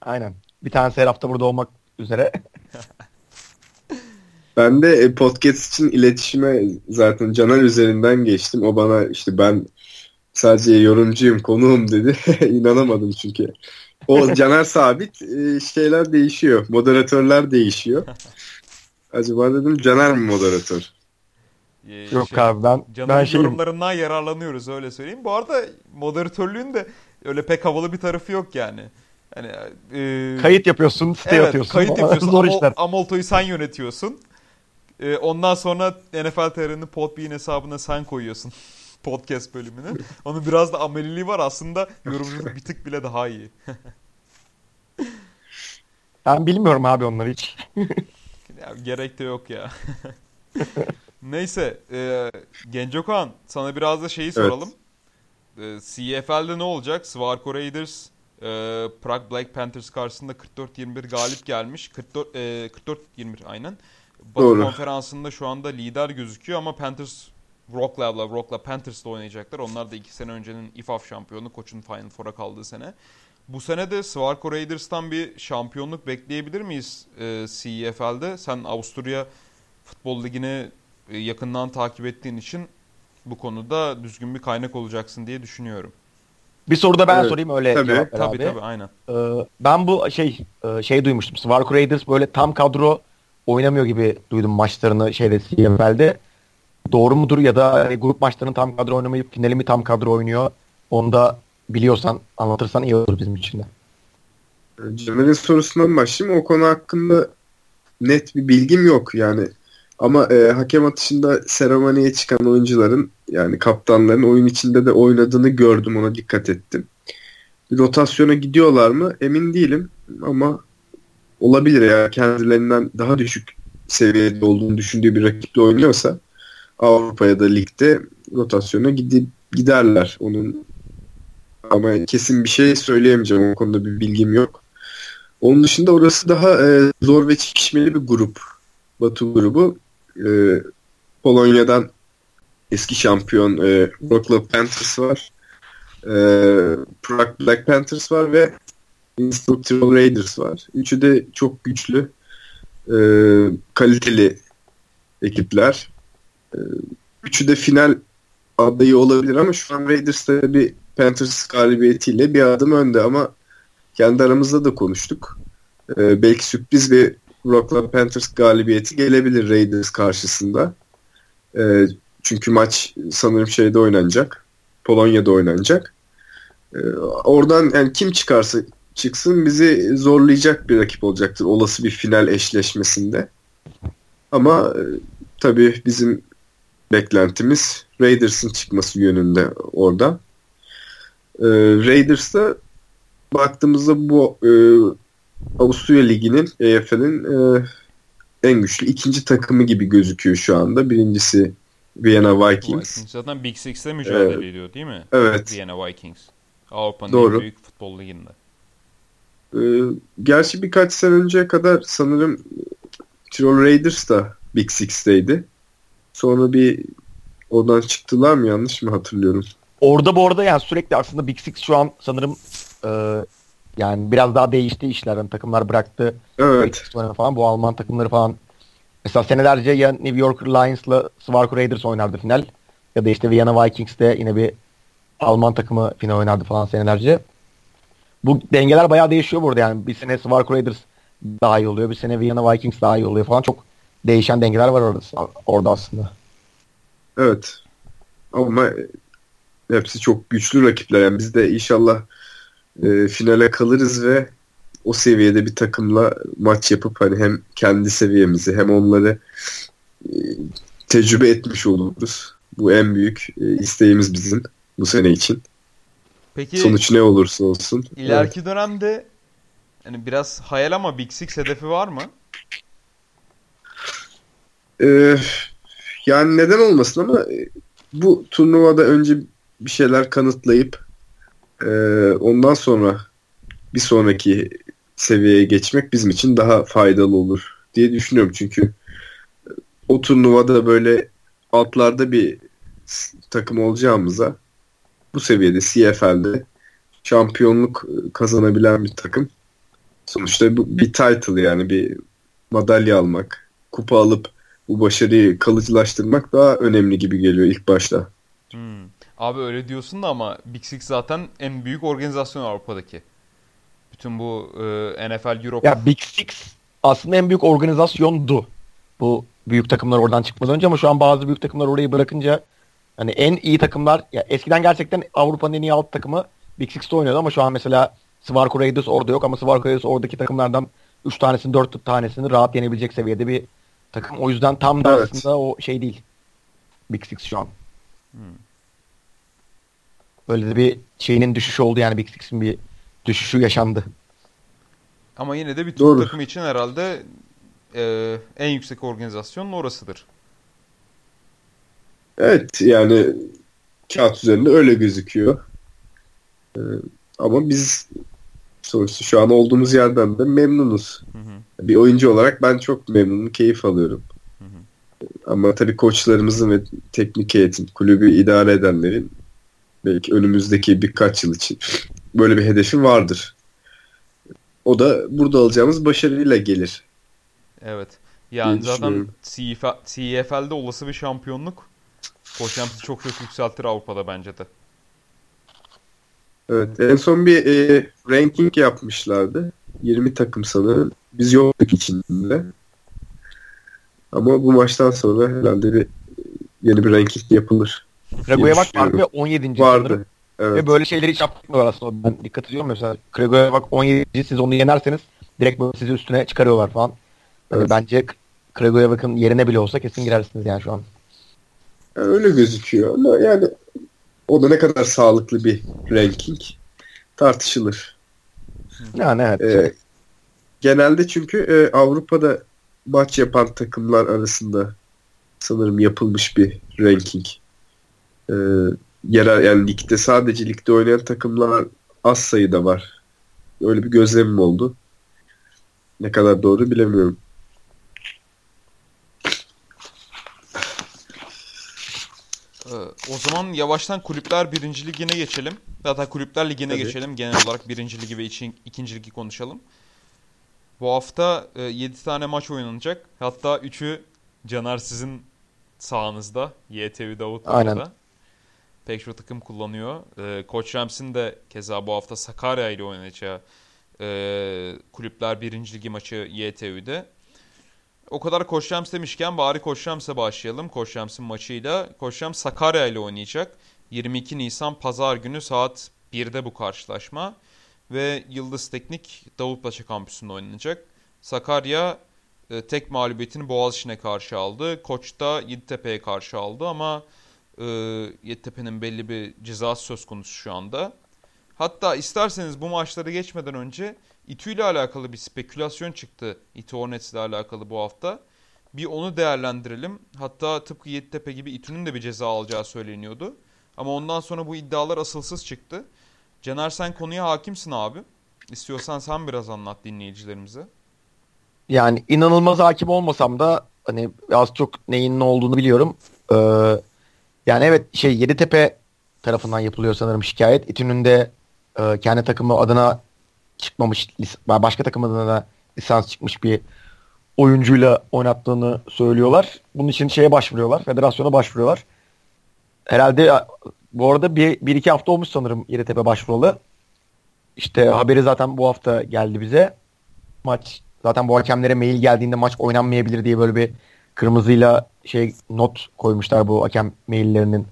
Aynen. Bir tanesi her hafta burada olmak üzere. Ben de e, podcast için iletişime zaten Caner üzerinden geçtim. O bana işte ben sadece yorumcuyum, konuğum dedi. İnanamadım çünkü. O Caner sabit, e, şeyler değişiyor. Moderatörler değişiyor. Acaba dedim Caner mi moderatör? Ee, Yok şey- abi ben Can'ın ben şeyim. yorumlarından yararlanıyoruz öyle söyleyeyim. Bu arada moderatörlüğün de öyle pek havalı bir tarafı yok yani. Hani e, Kayıt yapıyorsun, site evet, atıyorsun. kayıt yapıyorsun. Zor Amol- işler. Amolto'yu sen yönetiyorsun. E, ondan sonra NFL TR'nin Podbean hesabına sen koyuyorsun podcast bölümünü. Onun biraz da ameliliği var aslında yorumculuk bir tık bile daha iyi. Ben bilmiyorum abi onları hiç. Ya, gerek de yok ya. Neyse, e, Genco Kaan sana biraz da şeyi soralım. E, CFL'de ne olacak? Swarco Raiders e, Prague Black Panthers karşısında 44-21 galip gelmiş. 44 e, 44-21 aynen. Batı Doğru. konferansında şu anda lider gözüküyor ama Panthers Wroclaw'la Wroclaw Panthers'la oynayacaklar. Onlar da iki sene öncenin IFAF şampiyonu. Koç'un Final Four'a kaldığı sene. Bu sene de Swarco Raiders'tan bir şampiyonluk bekleyebilir miyiz e, CFL'de? Sen Avusturya Futbol Ligi'ni e, yakından takip ettiğin için bu konuda düzgün bir kaynak olacaksın diye düşünüyorum. Bir soru da ben Evet, sorayım öyle tabii. cevap ver Tabii abi. tabii aynen. Ee, ben bu şey e, şey duymuştum. Swarco Raiders böyle tam kadro oynamıyor gibi duydum maçlarını şeyde CFL'de. Doğru mudur ya da hani grup maçlarını tam kadro oynamayıp finali mi tam kadro oynuyor? Onu da biliyorsan anlatırsan iyi olur bizim için de. Caner'in sorusundan başlayayım. O konu hakkında net bir bilgim yok yani. Ama e, hakem atışında seremoniye çıkan oyuncuların yani kaptanların oyun içinde de oynadığını gördüm. Ona dikkat ettim. Bir rotasyona gidiyorlar mı emin değilim ama olabilir ya kendilerinden daha düşük seviyede olduğunu düşündüğü bir rakiple oynuyorsa Avrupa'ya da ligde rotasyona gidip giderler. Onun ama kesin bir şey söyleyemeyeceğim. O konuda bir bilgim yok. Onun dışında orası daha e, zor ve çekişmeli bir grup. Batu grubu. E, Polonya'dan eski şampiyon e, Wroclaw Panthers var. E, Prague Black Panthers var ve Innsbruck Tirol Raiders var. Üçü de çok güçlü, e, kaliteli ekipler. E, üçü de final adayı olabilir ama şu an Raiders'ta bir Panthers galibiyetiyle bir adım önde ama kendi aramızda da konuştuk. Ee, belki sürpriz bir Wroclaw Panthers galibiyeti gelebilir Raiders karşısında. Ee, çünkü maç sanırım şeyde oynanacak. Polonya'da oynanacak. Ee, oradan yani kim çıkarsa çıksın bizi zorlayacak bir rakip olacaktır olası bir final eşleşmesinde. Ama e, tabii bizim beklentimiz Raiders'ın çıkması yönünde oradan. Ee, Raiders'ta baktığımızda bu e, Avusturya Ligi'nin EFL'in e, en güçlü ikinci takımı gibi gözüküyor şu anda. Birincisi Vienna Vikings. Vikings zaten Big Six'te mücadele evet. ediyor değil mi? Evet. Vienna Vikings. Avrupa'nın en büyük futbol liginde. Ee, gerçi birkaç sene önceye kadar sanırım Tirol Raiders da Big Six'teydi. Sonra bir oradan çıktılar mı yanlış mı hatırlıyorum? Orada bu arada yani sürekli aslında Big Six şu an sanırım e, yani biraz daha değişti işler. Yani takımlar bıraktı. Evet. Falan. Bu Alman takımları falan. Mesela senelerce ya New York Lions'la Swarco Raiders oynardı final. Ya da işte Vienna Vikings'te yine bir Alman takımı final oynardı falan senelerce. Bu dengeler bayağı değişiyor burada yani. Bir sene Swarco Raiders daha iyi oluyor. Bir sene Vienna Vikings daha iyi oluyor falan. Çok değişen dengeler var orada, orada aslında. Evet. Ama hepsi çok güçlü rakipler. Yani biz de inşallah e, finale kalırız ve o seviyede bir takımla maç yapıp hani hem kendi seviyemizi hem onları e, tecrübe etmiş oluruz. Bu en büyük e, isteğimiz bizim bu sene için. Peki sonuç ne olursa olsun. İleriki evet. dönemde yani biraz hayal ama Big Six hedefi var mı? Ee, yani neden olmasın ama e, bu turnuvada önce bir şeyler kanıtlayıp e, ondan sonra bir sonraki seviyeye geçmek bizim için daha faydalı olur diye düşünüyorum. Çünkü o turnuvada böyle altlarda bir takım olacağımıza bu seviyede CFL'de şampiyonluk kazanabilen bir takım. Sonuçta bu bir title yani bir madalya almak, kupa alıp bu başarıyı kalıcılaştırmak daha önemli gibi geliyor ilk başta. Hmm. Abi öyle diyorsun da ama Big Six zaten en büyük organizasyon Avrupa'daki. Bütün bu e, NFL Europe. Ya Big Six aslında en büyük organizasyondu. Bu büyük takımlar oradan çıkmadan önce ama şu an bazı büyük takımlar orayı bırakınca hani en iyi takımlar ya eskiden gerçekten Avrupa'nın en iyi alt takımı Big Six'te oynuyordu ama şu an mesela Swarco Raiders orada yok ama Swarco Raiders oradaki takımlardan 3 tanesini 4 tanesini rahat yenebilecek seviyede bir takım. O yüzden tam da evet. aslında o şey değil. Big Six şu an. Hmm. Böyle de bir şeyinin düşüşü oldu yani Big Six'in bir düşüşü yaşandı. Ama yine de bir Türk takımı için herhalde e, en yüksek organizasyonun orasıdır. Evet yani kağıt üzerinde öyle gözüküyor. Ee, ama biz sonuçta şu an olduğumuz yerden de memnunuz. Hı hı. Bir oyuncu olarak ben çok memnunum, keyif alıyorum. Hı hı. Ama tabii koçlarımızın ve teknik eğitim, kulübü idare edenlerin belki önümüzdeki birkaç yıl için böyle bir hedefi vardır. O da burada alacağımız başarıyla gelir. Evet. Yani zaten CFL'de olası bir şampiyonluk Koşyams'ı çok çok yükseltir Avrupa'da bence de. Evet. En son bir e, ranking yapmışlardı. 20 takım sanırım. Biz yoktuk içinde. Ama bu maçtan sonra herhalde bir yeni bir ranking yapılır. Kragujevac vardı ve 17. Vardı. Sanırım. Evet. Ve böyle şeyleri hiç yapmıyorlar aslında. Ben dikkat ediyorum mesela. Kragujevac 17. siz onu yenerseniz direkt böyle sizi üstüne çıkarıyorlar falan. Evet. Yani bence Kragujevac'ın yerine bile olsa kesin girersiniz yani şu an. Yani öyle gözüküyor ama yani o da ne kadar sağlıklı bir ranking tartışılır. Yani evet. Ee, genelde çünkü e, Avrupa'da maç yapan takımlar arasında sanırım yapılmış bir ranking. Ee, yerel yani ligde sadece ligde oynayan takımlar az sayıda var. Öyle bir gözlemim oldu. Ne kadar doğru bilemiyorum. Ee, o zaman yavaştan kulüpler birinci ligine geçelim. Zaten kulüpler ligine Tabii. geçelim. Genel olarak birinci ligi ve için, ikinci ligi konuşalım. Bu hafta e, 7 tane maç oynanacak. Hatta 3'ü Caner sizin sağınızda. YTV Davut Aynen. Pek çok takım kullanıyor. E, Koç Rams'in de keza bu hafta Sakarya ile oynayacağı e, kulüpler birinci ligi maçı YTV'de. O kadar Koşyams demişken bari Koşyams'a başlayalım. Koşyams'ın maçıyla. Koşyams Sakarya ile oynayacak. 22 Nisan Pazar günü saat 1'de bu karşılaşma. Ve Yıldız Teknik Davutpaşa kampüsünde oynanacak. Sakarya e, tek mağlubiyetini Boğaziçi'ne karşı aldı. Koç da Yeditepe'ye karşı aldı ama e, Yeditepe'nin belli bir cezası söz konusu şu anda. Hatta isterseniz bu maçları geçmeden önce İTÜ ile alakalı bir spekülasyon çıktı. İTÜ Hornets ile alakalı bu hafta. Bir onu değerlendirelim. Hatta tıpkı Yeditepe gibi İTÜ'nün de bir ceza alacağı söyleniyordu. Ama ondan sonra bu iddialar asılsız çıktı. Caner sen konuya hakimsin abi. İstiyorsan sen biraz anlat dinleyicilerimize. Yani inanılmaz hakim olmasam da hani az çok neyin ne olduğunu biliyorum. Ee, yani evet şey Yeditepe tarafından yapılıyor sanırım şikayet. İTÜ'nün de e, kendi takımı adına çıkmamış, başka takım adına da lisans çıkmış bir oyuncuyla oynattığını söylüyorlar. Bunun için şeye başvuruyorlar, federasyona başvuruyorlar. Herhalde bu arada bir, bir iki hafta olmuş sanırım Yeditepe başvurulu. İşte haberi zaten bu hafta geldi bize. Maç zaten bu hakemlere mail geldiğinde maç oynanmayabilir diye böyle bir kırmızıyla şey not koymuşlar bu hakem maillerinin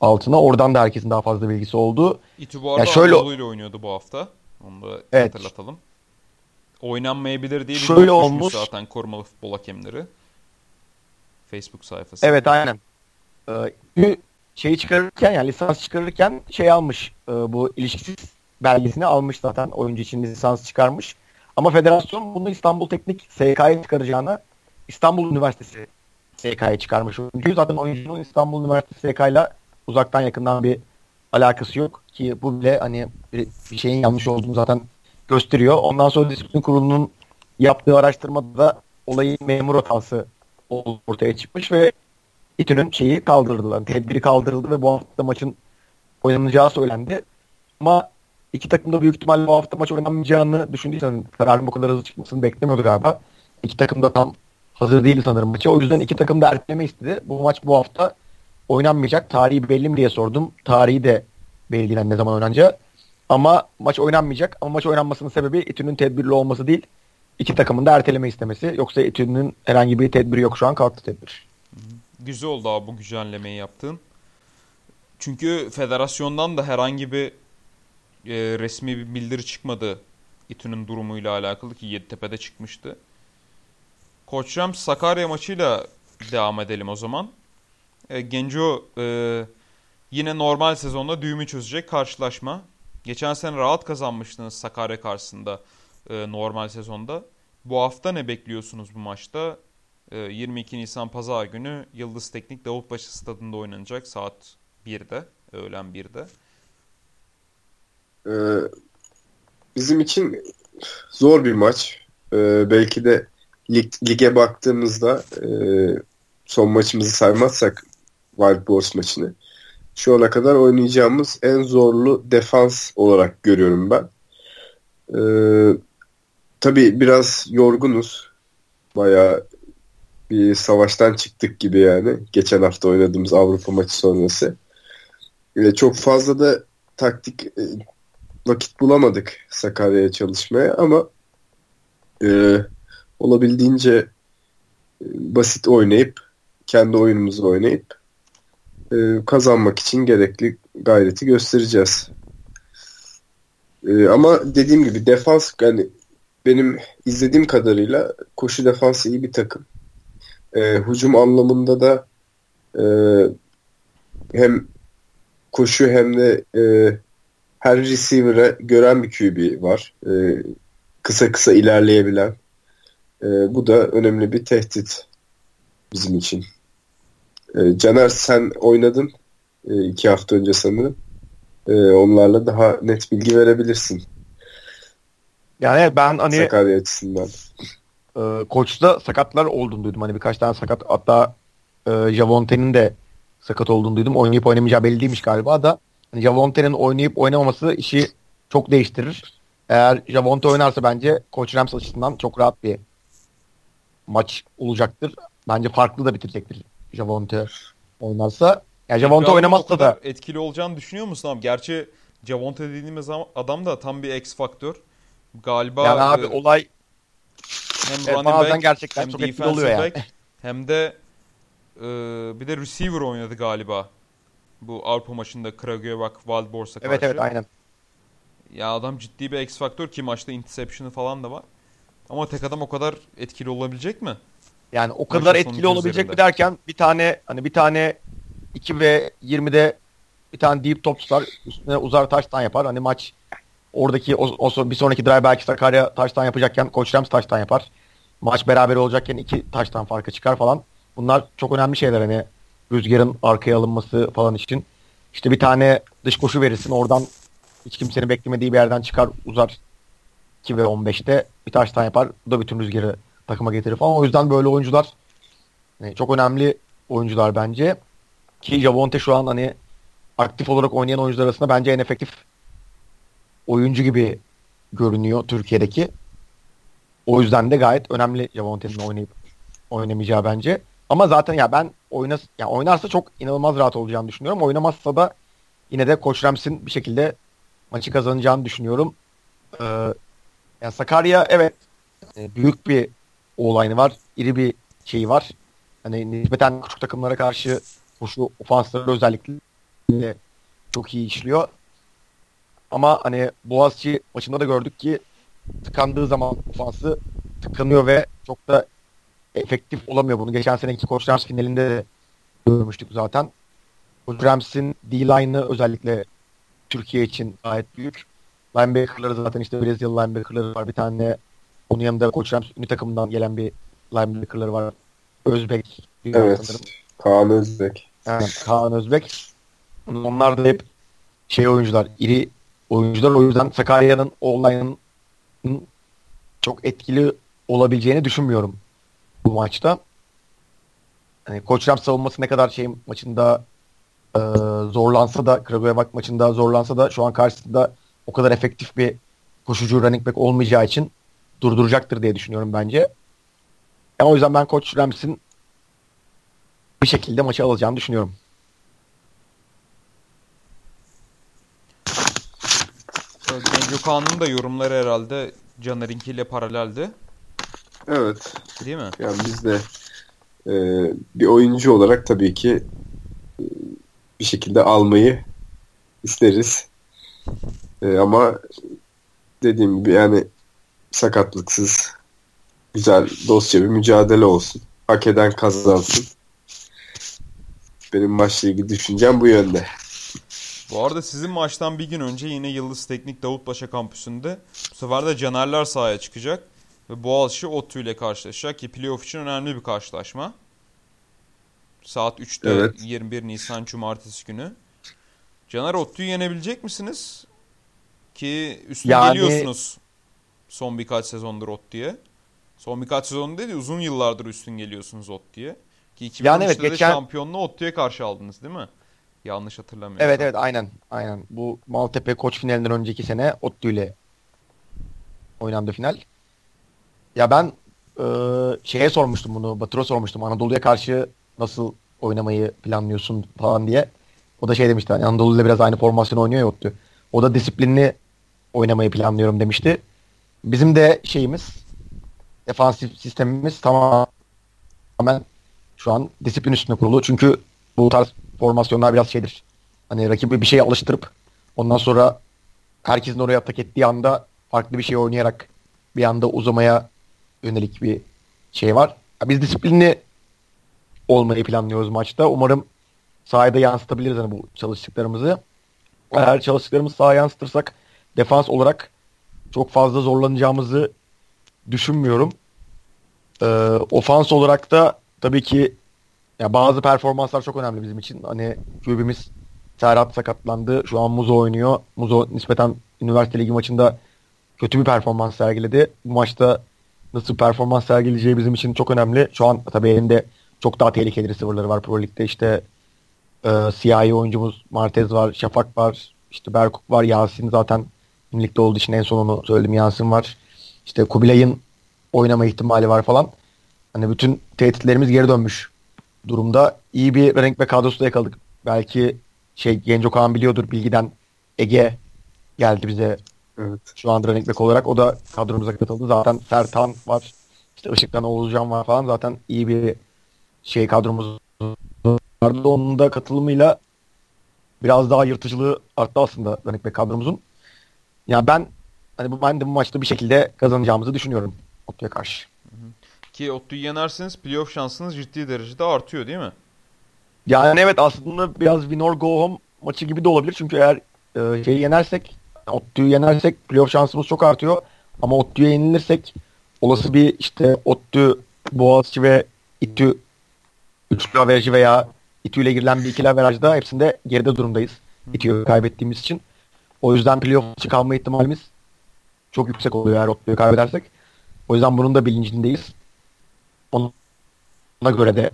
altına. Oradan da herkesin daha fazla bilgisi oldu. İTÜ bu arada ya şöyle... oynuyordu bu hafta. Onu da evet. hatırlatalım. Oynanmayabilir diye bir şöyle olmuş zaten korumalı futbol hakemleri. Facebook sayfası. Evet aynen. Ee, şeyi çıkarırken yani lisans çıkarırken şey almış e, bu ilişkisiz belgesini almış zaten oyuncu için lisans çıkarmış. Ama federasyon bunu İstanbul Teknik SK'ya çıkaracağına İstanbul Üniversitesi SK'ya çıkarmış oyuncuyu. Zaten oyuncunun İstanbul Üniversitesi SK ile uzaktan yakından bir alakası yok ki bu bile hani bir, şeyin yanlış olduğunu zaten gösteriyor. Ondan sonra disiplin kurulunun yaptığı araştırmada da olayın memur hatası ortaya çıkmış ve İTÜ'nün şeyi kaldırdılar. Tedbiri kaldırıldı ve bu hafta maçın oynanacağı söylendi. Ama iki takım da büyük ihtimalle bu hafta maç oynamayacağını düşündüysen Ferrari'nin bu kadar hızlı çıkmasını beklemiyordu galiba. İki takım da tam hazır değil sanırım maçı. O yüzden iki takım da erteleme istedi. Bu maç bu hafta oynanmayacak. Tarihi belli mi diye sordum. Tarihi de belli değil ne zaman oynanacağı. Ama maç oynanmayacak. Ama maç oynanmasının sebebi İTÜ'nün tedbirli olması değil. İki takımın da erteleme istemesi. Yoksa İTÜ'nün herhangi bir tedbiri yok şu an kalktı tedbir. Güzel oldu abi bu güzellemeyi yaptın. Çünkü federasyondan da herhangi bir e, resmi bir bildiri çıkmadı İTÜ'nün durumuyla alakalı ki Yeditepe'de çıkmıştı. Koç Rams Sakarya maçıyla devam edelim o zaman. E, Genco e, yine normal sezonda düğümü çözecek karşılaşma. Geçen sene rahat kazanmıştınız Sakarya karşısında e, normal sezonda. Bu hafta ne bekliyorsunuz bu maçta? E, 22 Nisan Pazar günü Yıldız Teknik Davutbaşı Stadında oynanacak saat 1'de, öğlen 1'de. Ee, bizim için zor bir maç. Belki de lig, lige baktığımızda e, son maçımızı saymazsak Wild Boars maçını şu ana kadar oynayacağımız en zorlu defans olarak görüyorum ben. Ee, tabii biraz yorgunuz. Bayağı bir savaştan çıktık gibi yani. Geçen hafta oynadığımız Avrupa maçı sonrası. Ee, çok fazla da taktik e, vakit bulamadık Sakarya'ya çalışmaya ama e, olabildiğince e, basit oynayıp kendi oyunumuzu oynayıp e, kazanmak için gerekli gayreti göstereceğiz. E, ama dediğim gibi defans yani benim izlediğim kadarıyla koşu defansı iyi bir takım. E, hücum anlamında da e, hem koşu hem de e, her receiver'e gören bir QB var. E, kısa kısa ilerleyebilen. E, bu da önemli bir tehdit bizim için. E, Caner sen oynadın e, iki hafta önce sanırım. E, onlarla daha net bilgi verebilirsin. Yani ben hani Sakarya açısından. E, koçta sakatlar olduğunu duydum. Hani birkaç tane sakat hatta e, Javonte'nin de sakat olduğunu duydum. Oynayıp oynamayacağı belli değilmiş galiba da. Hani Javonte'nin oynayıp oynamaması işi çok değiştirir. Eğer Javonte oynarsa bence Koç Rams açısından çok rahat bir maç olacaktır. Bence farklı da bitirecektir Javonte oynarsa. Yani Javonte oynamazsa da etkili olacağını düşünüyor musun abi? Gerçi Javonte dediğimiz adam da tam bir X faktör. Galiba yani abi e, olay hem evet, running back, gerçekten hem çok etkili oluyor yani. hem de e, bir de receiver oynadı galiba. Bu Avrupa maçında Kragujevac Waldbors'a karşı. Evet evet aynen. Ya adam ciddi bir X faktör ki maçta interception'ı falan da var. Ama tek adam o kadar etkili olabilecek mi? Yani o kadar Maçın etkili olabilecek üzerinde. mi derken bir tane hani bir tane 2 ve 20'de bir tane deep top tutar üstüne uzar taştan yapar. Hani maç Oradaki o, o bir sonraki drive belki Sakarya taştan yapacakken Koç Rams taştan yapar. Maç beraber olacakken iki taştan farka çıkar falan. Bunlar çok önemli şeyler hani rüzgarın arkaya alınması falan için. İşte bir tane dış koşu verirsin oradan hiç kimsenin beklemediği bir yerden çıkar uzar 2 ve 15'te bir taştan yapar. Bu da bütün rüzgarı takıma getirir falan. O yüzden böyle oyuncular yani çok önemli oyuncular bence. Ki Javonte şu an hani aktif olarak oynayan oyuncular arasında bence en efektif oyuncu gibi görünüyor Türkiye'deki. O yüzden de gayet önemli Javonte'nin oynayıp oynamayacağı bence. Ama zaten ya ben oynas ya oynarsa çok inanılmaz rahat olacağını düşünüyorum. Oynamazsa da yine de Koç Rams'in bir şekilde maçı kazanacağını düşünüyorum. Ee, yani Sakarya evet e, büyük bir olayını var. iri bir şeyi var. Hani nispeten küçük takımlara karşı koşu ofansları özellikle çok iyi işliyor. Ama hani Boğaziçi maçında da gördük ki tıkandığı zaman ofansı tıkanıyor ve çok da efektif olamıyor bunu. Geçen seneki Koç finalinde de görmüştük zaten. Koç Rams'in D-line'ı özellikle Türkiye için gayet büyük. Linebacker'ları zaten işte Brezilya linebacker'ları var. Bir tane onun yanında Koç Rams ünlü takımından gelen bir linebacker'ları var. Özbek. Evet. Sanırım. Kaan Özbek. Yani Kaan Özbek. Onlar da hep şey oyuncular, iri oyuncular. O yüzden Sakarya'nın online'ın çok etkili olabileceğini düşünmüyorum bu maçta. Yani Koç Rams savunması ne kadar şey maçında e, zorlansa da Kragujevac maçında zorlansa da şu an karşısında o kadar efektif bir koşucu running back olmayacağı için durduracaktır diye düşünüyorum bence. Yani o yüzden ben Koç Rams'in bir şekilde maçı alacağını düşünüyorum. Genco Kaan'ın da yorumları herhalde Caner'inki ile paraleldi. Evet. Değil mi? Yani biz de e, bir oyuncu olarak tabii ki e, bir şekilde almayı isteriz. E, ama dediğim gibi yani sakatlıksız güzel dostça bir mücadele olsun. Hak eden kazansın. Benim maçla ilgili düşüncem bu yönde. Bu arada sizin maçtan bir gün önce yine Yıldız Teknik Davutpaşa kampüsünde bu sefer de Canerler sahaya çıkacak. Ve Boğaziçi ODTÜ ile karşılaşacak ki playoff için önemli bir karşılaşma. Saat 3'te evet. 21 Nisan Cumartesi günü. Caner ODTÜ'yü yenebilecek misiniz? Ki üstüne yani... geliyorsunuz son birkaç sezondur ODTÜ'ye. Son birkaç sezon dedi uzun yıllardır üstün geliyorsunuz ODTÜ'ye. Ki 2013'te yani evet, de geçen... şampiyonluğu ODTÜ'ye karşı aldınız değil mi? Yanlış hatırlamıyorum. Evet evet aynen. Aynen. Bu Maltepe koç finalinden önceki sene ODTÜ ile oynandı final. Ya ben e, şeye sormuştum bunu. Batur'a sormuştum. Anadolu'ya karşı nasıl oynamayı planlıyorsun falan diye. O da şey demişti. Hani Anadolu ile biraz aynı formasyon oynuyor ya ODTÜ. O da disiplinli oynamayı planlıyorum demişti. Bizim de şeyimiz defansif sistemimiz tamamen şu an disiplin üstüne kurulu. Çünkü bu tarz formasyonlar biraz şeydir. Hani rakibi bir şeye alıştırıp ondan sonra herkesin oraya atak ettiği anda farklı bir şey oynayarak bir anda uzamaya yönelik bir şey var. Biz disiplinli olmayı planlıyoruz maçta. Umarım sahada yansıtabiliriz hani bu çalıştıklarımızı. Eğer çalıştıklarımızı sahaya yansıtırsak defans olarak çok fazla zorlanacağımızı düşünmüyorum. Ee, ofans olarak da tabii ki ya bazı performanslar çok önemli bizim için. Hani QB'miz Serhat sakatlandı. Şu an Muzo oynuyor. Muzo nispeten üniversite ligi maçında kötü bir performans sergiledi. Bu maçta nasıl performans sergileyeceği bizim için çok önemli. Şu an tabii elinde çok daha tehlikeli receiver'ları var Pro Lig'de. İşte e, siyahi oyuncumuz Martez var, Şafak var, işte Berkuk var, Yasin zaten ligde olduğu için en son onu söyledim Yasin var. İşte Kubilay'ın oynama ihtimali var falan. Hani bütün tehditlerimiz geri dönmüş durumda. İyi bir renk ve kadrosu da yakaladık. Belki şey Genco Kaan biliyordur bilgiden Ege geldi bize Evet. Şu an running back olarak o da kadromuza katıldı. Zaten Sertan var. İşte Işık'tan Oğuzcan var falan. Zaten iyi bir şey kadromuz vardı. Onun da katılımıyla biraz daha yırtıcılığı arttı aslında running back kadromuzun. Ya yani ben hani bu ben de bu maçta bir şekilde kazanacağımızı düşünüyorum Ottu'ya karşı. Ki Ottu'yu yenerseniz playoff şansınız ciddi derecede artıyor değil mi? Yani evet aslında biraz win or go home maçı gibi de olabilir. Çünkü eğer e, şeyi yenersek ODTÜ'yü yenersek playoff şansımız çok artıyor. Ama ODTÜ'ye yenilirsek olası bir işte ODTÜ, Boğaziçi ve İTÜ üçlü averajı veya İTÜ ile girilen bir ikili averajda hepsinde geride durumdayız. İTÜ'yü kaybettiğimiz için. O yüzden playoff kalma ihtimalimiz çok yüksek oluyor eğer ODTÜ'yü kaybedersek. O yüzden bunun da bilincindeyiz. Ona göre de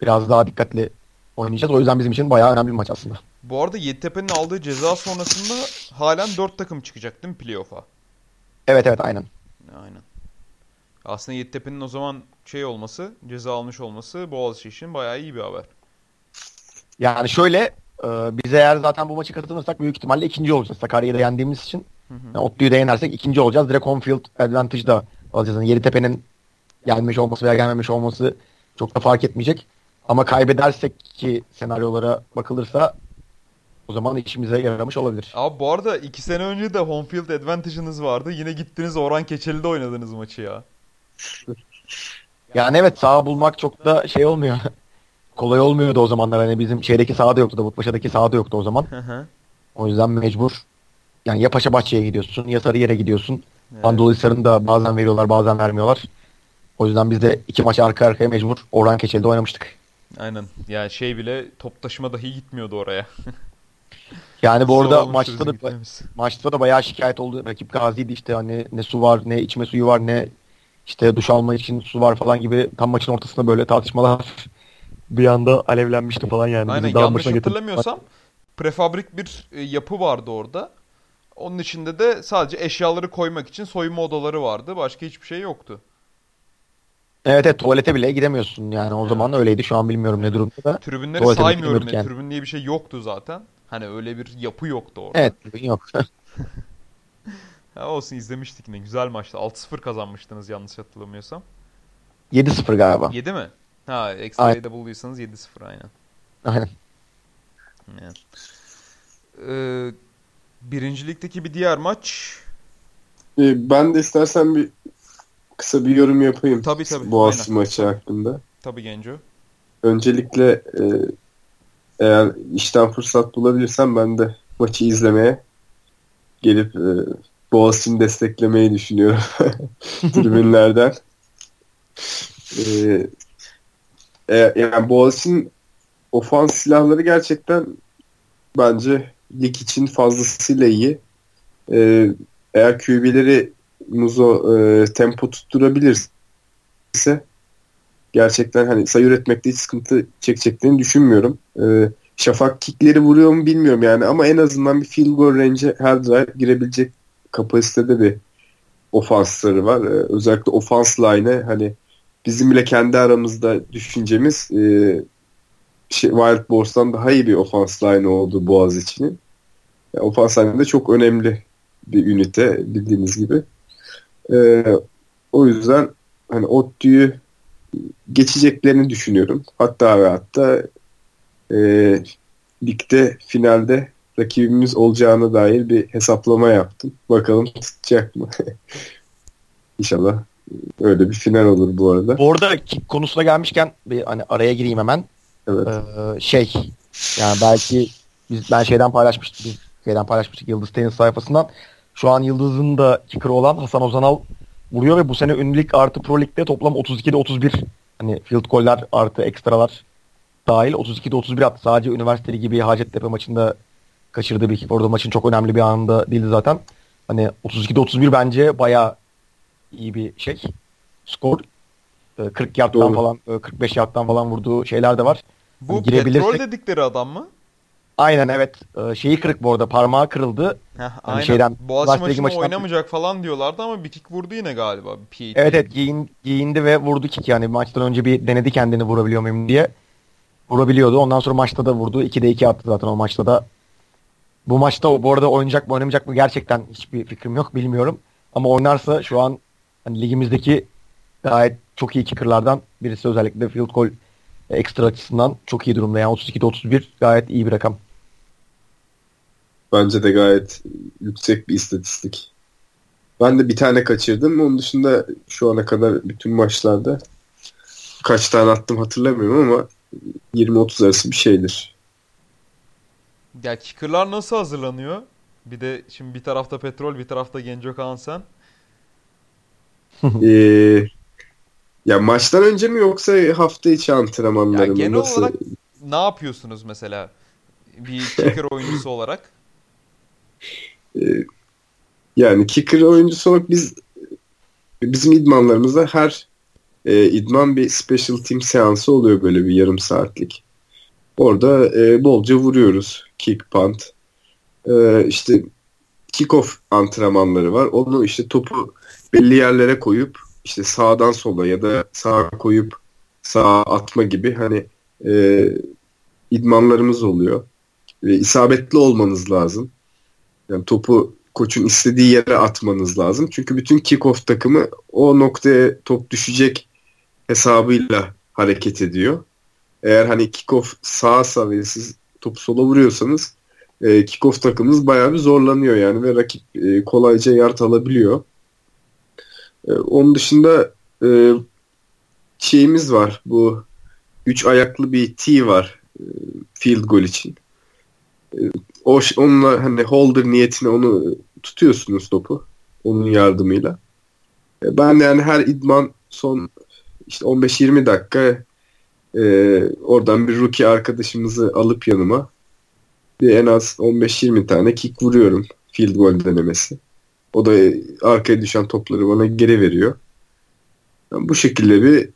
biraz daha dikkatli oynayacağız. O yüzden bizim için bayağı önemli bir maç aslında. Bu arada Yeditepe'nin aldığı ceza sonrasında halen 4 takım çıkacak değil mi playoff'a? Evet evet aynen. Aynen. Aslında Yeditepe'nin o zaman şey olması, ceza almış olması Boğaziçi için bayağı iyi bir haber. Yani şöyle e, biz eğer zaten bu maçı kazanırsak büyük ihtimalle ikinci olacağız. Sakarya'yı da yendiğimiz için. Hı hı. Yani Otlu'yu da yenersek ikinci olacağız. Direkt home field advantage da alacağız. Yani Yeditepe'nin gelmiş olması veya gelmemiş olması çok da fark etmeyecek. Ama kaybedersek ki senaryolara bakılırsa o zaman işimize yaramış olabilir. Abi bu arada iki sene önce de home field advantage'ınız vardı. Yine gittiniz Orhan Keçeli'de oynadınız maçı ya. Yani evet saha bulmak çok da şey olmuyor. Kolay olmuyordu o zamanlar. Hani bizim şeydeki sahada yoktu. Davutpaşa'daki sahada yoktu o zaman. o yüzden mecbur. Yani ya Paşa Bahçe'ye gidiyorsun ya Sarıyer'e gidiyorsun. Evet. Anadolu da bazen veriyorlar bazen vermiyorlar. O yüzden biz de iki maç arka arkaya mecbur Orhan Keçeli'de oynamıştık. Aynen. Yani şey bile top taşıma dahi gitmiyordu oraya. yani bu arada maçta da maçta da bayağı şikayet oldu. Rakip Gazi'ydi işte hani ne su var ne içme suyu var ne işte duş alma için su var falan gibi tam maçın ortasında böyle tartışmalar bir anda alevlenmişti falan yani. Aynen yanlış hatırlamıyorsam prefabrik bir e, yapı vardı orada. Onun içinde de sadece eşyaları koymak için soyunma odaları vardı. Başka hiçbir şey yoktu. Evet evet tuvalete bile gidemiyorsun yani o evet. zaman öyleydi şu an bilmiyorum ne durumda da. Tribünleri tuvalete saymıyorum yani. Tribün diye bir şey yoktu zaten. Hani öyle bir yapı yoktu orada. Evet tribün yok. ha, olsun izlemiştik ne güzel maçtı. 6-0 kazanmıştınız yanlış hatırlamıyorsam. 7-0 galiba. 7 mi? Ha da bulduysanız 7-0 aynen. Aynen. Evet. Ee, birincilikteki bir diğer maç. Ee, ben de istersen bir kısa bir yorum yapayım. Tabii tabii. Boğaziçi aynen. maçı hakkında. Tabii Genco. Öncelikle e, eğer işten fırsat bulabilirsem ben de maçı izlemeye gelip e, Boğaziçi'ni desteklemeyi düşünüyorum tribünlerden. e, e, yani Boğaziçi'nin ofans silahları gerçekten bence lig için fazlasıyla iyi. E, eğer QB'leri Muzo e, tempo tutturabilirse gerçekten hani sayı üretmekte hiç sıkıntı çekeceklerini düşünmüyorum. E, şafak kickleri vuruyor mu bilmiyorum yani ama en azından bir field goal range her drive girebilecek kapasitede bir ofansları var. Ee, özellikle ofans line'e hani bizim bile kendi aramızda düşüncemiz e, şey, Wild Boars'tan daha iyi bir ofans line oldu Boğaz için. Yani ofans line'de çok önemli bir ünite bildiğiniz gibi. E, o yüzden hani ODTÜ'yü geçeceklerini düşünüyorum. Hatta ve hatta e, ligde finalde rakibimiz olacağına dair bir hesaplama yaptım. Bakalım tutacak mı? İnşallah öyle bir final olur bu arada. Bu arada konusuna gelmişken bir hani araya gireyim hemen. Evet. Ee, şey yani belki biz ben şeyden paylaşmıştık. Biz şeyden paylaşmıştık Yıldız Tenis sayfasından. Şu an Yıldız'ın da kicker'ı olan Hasan Ozanal vuruyor ve bu sene ünlülük artı Pro Lig'de toplam 32'de 31 hani field goller artı ekstralar dahil 32'de 31 attı. Sadece üniversiteli gibi Hacettepe maçında kaçırdığı bir orada maçın çok önemli bir anında değildi zaten. Hani 32'de 31 bence bayağı iyi bir şey. Skor. 40 ee, yardtan Doğru. falan 45 e, yardtan falan vurduğu şeyler de var. Bu hani petrol dedikleri adam mı? Aynen evet. Ee, şeyi kırık bu arada. Parmağı kırıldı. Heh, hani aynen. Şeyden, Boğaziçi maçında maçından... oynamayacak falan diyorlardı ama bir kick vurdu yine galiba. Bir evet evet giyin, giyindi ve vurdu kick yani. Maçtan önce bir denedi kendini vurabiliyor muyum diye. Vurabiliyordu. Ondan sonra maçta da vurdu. 2'de 2 attı zaten o maçta da. Bu maçta bu arada oynayacak mı oynamayacak mı gerçekten hiçbir fikrim yok bilmiyorum. Ama oynarsa şu an hani ligimizdeki gayet çok iyi kickerlardan birisi özellikle field goal ekstra açısından çok iyi durumda. Yani 32'de 31 gayet iyi bir rakam. Bence de gayet yüksek bir istatistik. Ben de bir tane kaçırdım. Onun dışında şu ana kadar bütün maçlarda kaç tane attım hatırlamıyorum ama 20-30 arası bir şeydir. Ya kicker'lar nasıl hazırlanıyor? Bir de şimdi bir tarafta Petrol bir tarafta Genco Kaan sen. Ee, ya maçtan önce mi yoksa hafta içi antrenmanları Ya mı? genel Nasıl? olarak ne yapıyorsunuz mesela? Bir kicker oyuncusu olarak. Ee, yani kicker oyuncusu olarak biz bizim idmanlarımızda her e, idman bir special team seansı oluyor böyle bir yarım saatlik. Orada e, bolca vuruyoruz. Kick, punt. E, işte kick-off antrenmanları var. Onu işte topu belli yerlere koyup işte sağdan sola ya da sağa koyup sağa atma gibi hani e, idmanlarımız oluyor. Ve isabetli olmanız lazım. Yani topu koçun istediği yere atmanız lazım. Çünkü bütün kick-off takımı o noktaya top düşecek hesabıyla hareket ediyor. Eğer hani kick-off sağa ve siz topu sola vuruyorsanız e, kick-off takımınız bayağı bir zorlanıyor yani ve rakip e, kolayca yard alabiliyor. E, onun dışında e, şeyimiz var. Bu üç ayaklı bir T var e, field goal için. E, o onunla hani holder niyetine onu tutuyorsunuz topu onun yardımıyla. E, ben yani her idman son işte 15-20 dakika e, oradan bir rookie arkadaşımızı alıp yanıma bir en az 15-20 tane kick vuruyorum field goal denemesi. O da arkaya düşen topları bana geri veriyor. Yani bu şekilde bir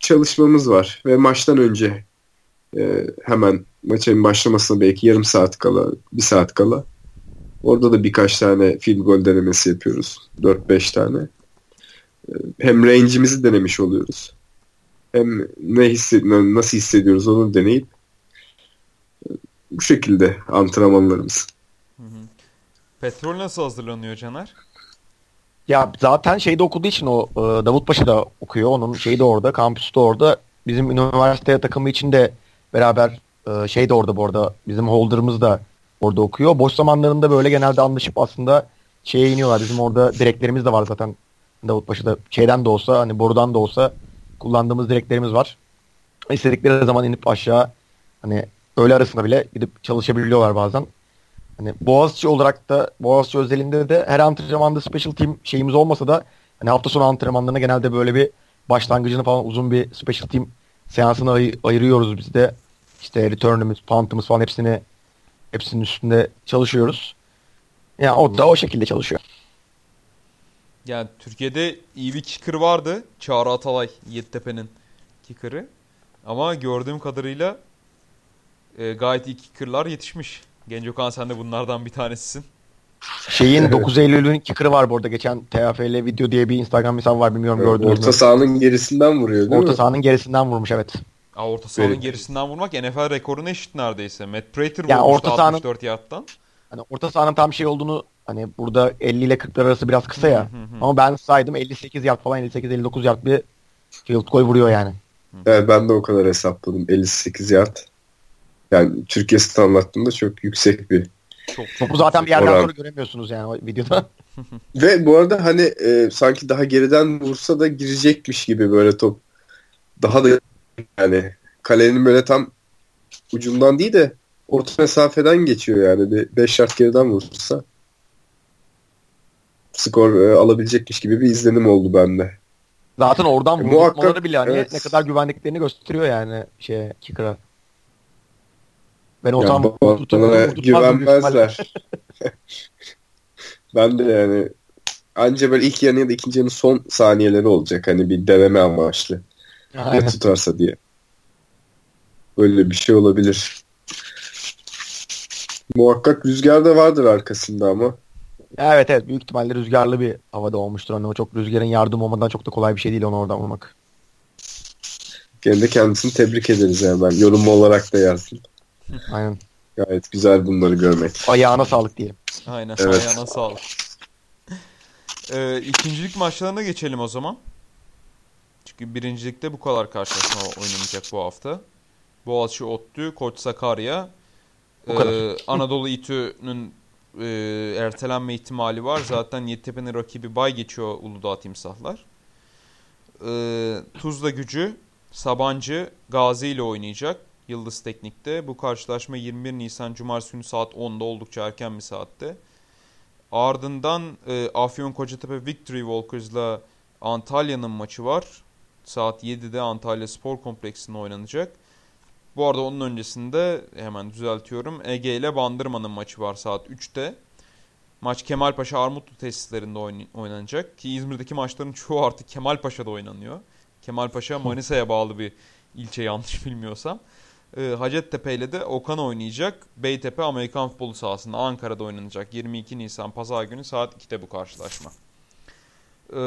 çalışmamız var ve maçtan önce e, hemen maçın başlamasına belki yarım saat kala, bir saat kala orada da birkaç tane field goal denemesi yapıyoruz. 4-5 tane. E, hem range'imizi denemiş oluyoruz. Hem ne hisset nasıl hissediyoruz onu deneyip e, bu şekilde antrenmanlarımız. Petrol nasıl hazırlanıyor Caner? Ya zaten şeyde okuduğu için o e, Davutpaşa'da okuyor. Onun şeyi de orada, kampüsü de orada. Bizim üniversite takımı için de beraber e, şey de orada bu arada. Bizim holder'ımız da orada okuyor. Boş zamanlarında böyle genelde anlaşıp aslında şeye iniyorlar. Bizim orada direklerimiz de var zaten Davutpaşa'da. Şeyden de olsa hani borudan da olsa kullandığımız direklerimiz var. İstedikleri zaman inip aşağı hani öğle arasında bile gidip çalışabiliyorlar bazen. Hani Boğaziçi olarak da Boğaziçi özelinde de her antrenmanda special team şeyimiz olmasa da hani hafta sonu antrenmanlarına genelde böyle bir başlangıcını falan uzun bir special team seansını ay- ayırıyoruz biz de. İşte return'ımız, punt'ımız falan hepsini hepsinin üstünde çalışıyoruz. Yani o da o şekilde çalışıyor. Yani Türkiye'de iyi bir kicker vardı. Çağrı Atalay, Yeditepe'nin kicker'ı. Ama gördüğüm kadarıyla e, gayet iyi kicker'lar yetişmiş. Gencokan sen de bunlardan bir tanesisin. Şeyin 9 Eylül'ün kicker'ı var bu arada. Geçen TFL video diye bir Instagram hesabı var bilmiyorum gördünüz mü? Orta sahanın gerisinden vuruyor değil Orta mi? sahanın gerisinden vurmuş evet. Aa, orta sahanın Evet. gerisinden vurmak NFL rekoruna eşit neredeyse. Matt Prater Ya vurmuştu orta sahanın- 64 yardtan. Hani orta sahanın tam şey olduğunu hani burada 50 ile 40'lar arası biraz kısa ya. Ama ben saydım 58 yard falan 58-59 yard bir field goal vuruyor yani. Evet ben de o kadar hesapladım. 58 yard. Yani Türkiye standartında çok yüksek bir. Çok, Topu zaten bir yerden Oran. sonra göremiyorsunuz yani o videoda. Ve bu arada hani e, sanki daha geriden vursa da girecekmiş gibi böyle top. Daha da yani kalenin böyle tam ucundan değil de orta mesafeden geçiyor yani. Bir 5 yard geriden vursa skor e, alabilecekmiş gibi bir izlenim oldu bende. Zaten oradan E, muhakkak, bile hani evet. ne kadar güvendiklerini gösteriyor yani şey kicker'a. Ben o ihtimalle. güvenmezler. ben de yani anca böyle ilk yarının ya da ikinci yarının son saniyeleri olacak. Hani bir deneme amaçlı. Aynen. tutarsa diye. Böyle bir şey olabilir. Muhakkak rüzgar da vardır arkasında ama. Evet evet büyük ihtimalle rüzgarlı bir havada olmuştur. Hani o çok rüzgarın yardım olmadan çok da kolay bir şey değil onu oradan vurmak. Gene de kendisini tebrik ederiz yani ben. Yorum olarak da yazdım. Aynen. Gayet güzel bunları görmek. Ayağına sağlık diyelim. Aynen. Evet. Ayağına sağlık. Ee, ikincilik maçlarına geçelim o zaman. Çünkü birincilikte bu kadar karşılaşma oynanacak bu hafta. Boğaziçi ODTÜ, Koç Sakarya. Bu kadar. Ee, Anadolu İTÜ'nün e, ertelenme ihtimali var. Zaten Yeditepe'nin rakibi bay geçiyor Uludağ Timsahlar. Ee, Tuzla Gücü, Sabancı, Gazi ile oynayacak. Yıldız Teknik'te. Bu karşılaşma 21 Nisan Cumartesi günü saat 10'da oldukça erken bir saatte. Ardından e, Afyon Kocatepe Victory Walkers'la Antalya'nın maçı var. Saat 7'de Antalya Spor Kompleksi'nde oynanacak. Bu arada onun öncesinde hemen düzeltiyorum. Ege ile Bandırma'nın maçı var saat 3'te. Maç Kemalpaşa Armutlu tesislerinde oynanacak. Ki İzmir'deki maçların çoğu artık Kemalpaşa'da oynanıyor. Kemalpaşa Manisa'ya bağlı bir ilçe yanlış bilmiyorsam. E, Hacettepe ile de Okan oynayacak. Beytepe Amerikan futbolu sahasında Ankara'da oynanacak. 22 Nisan Pazar günü saat 2'de bu karşılaşma. E,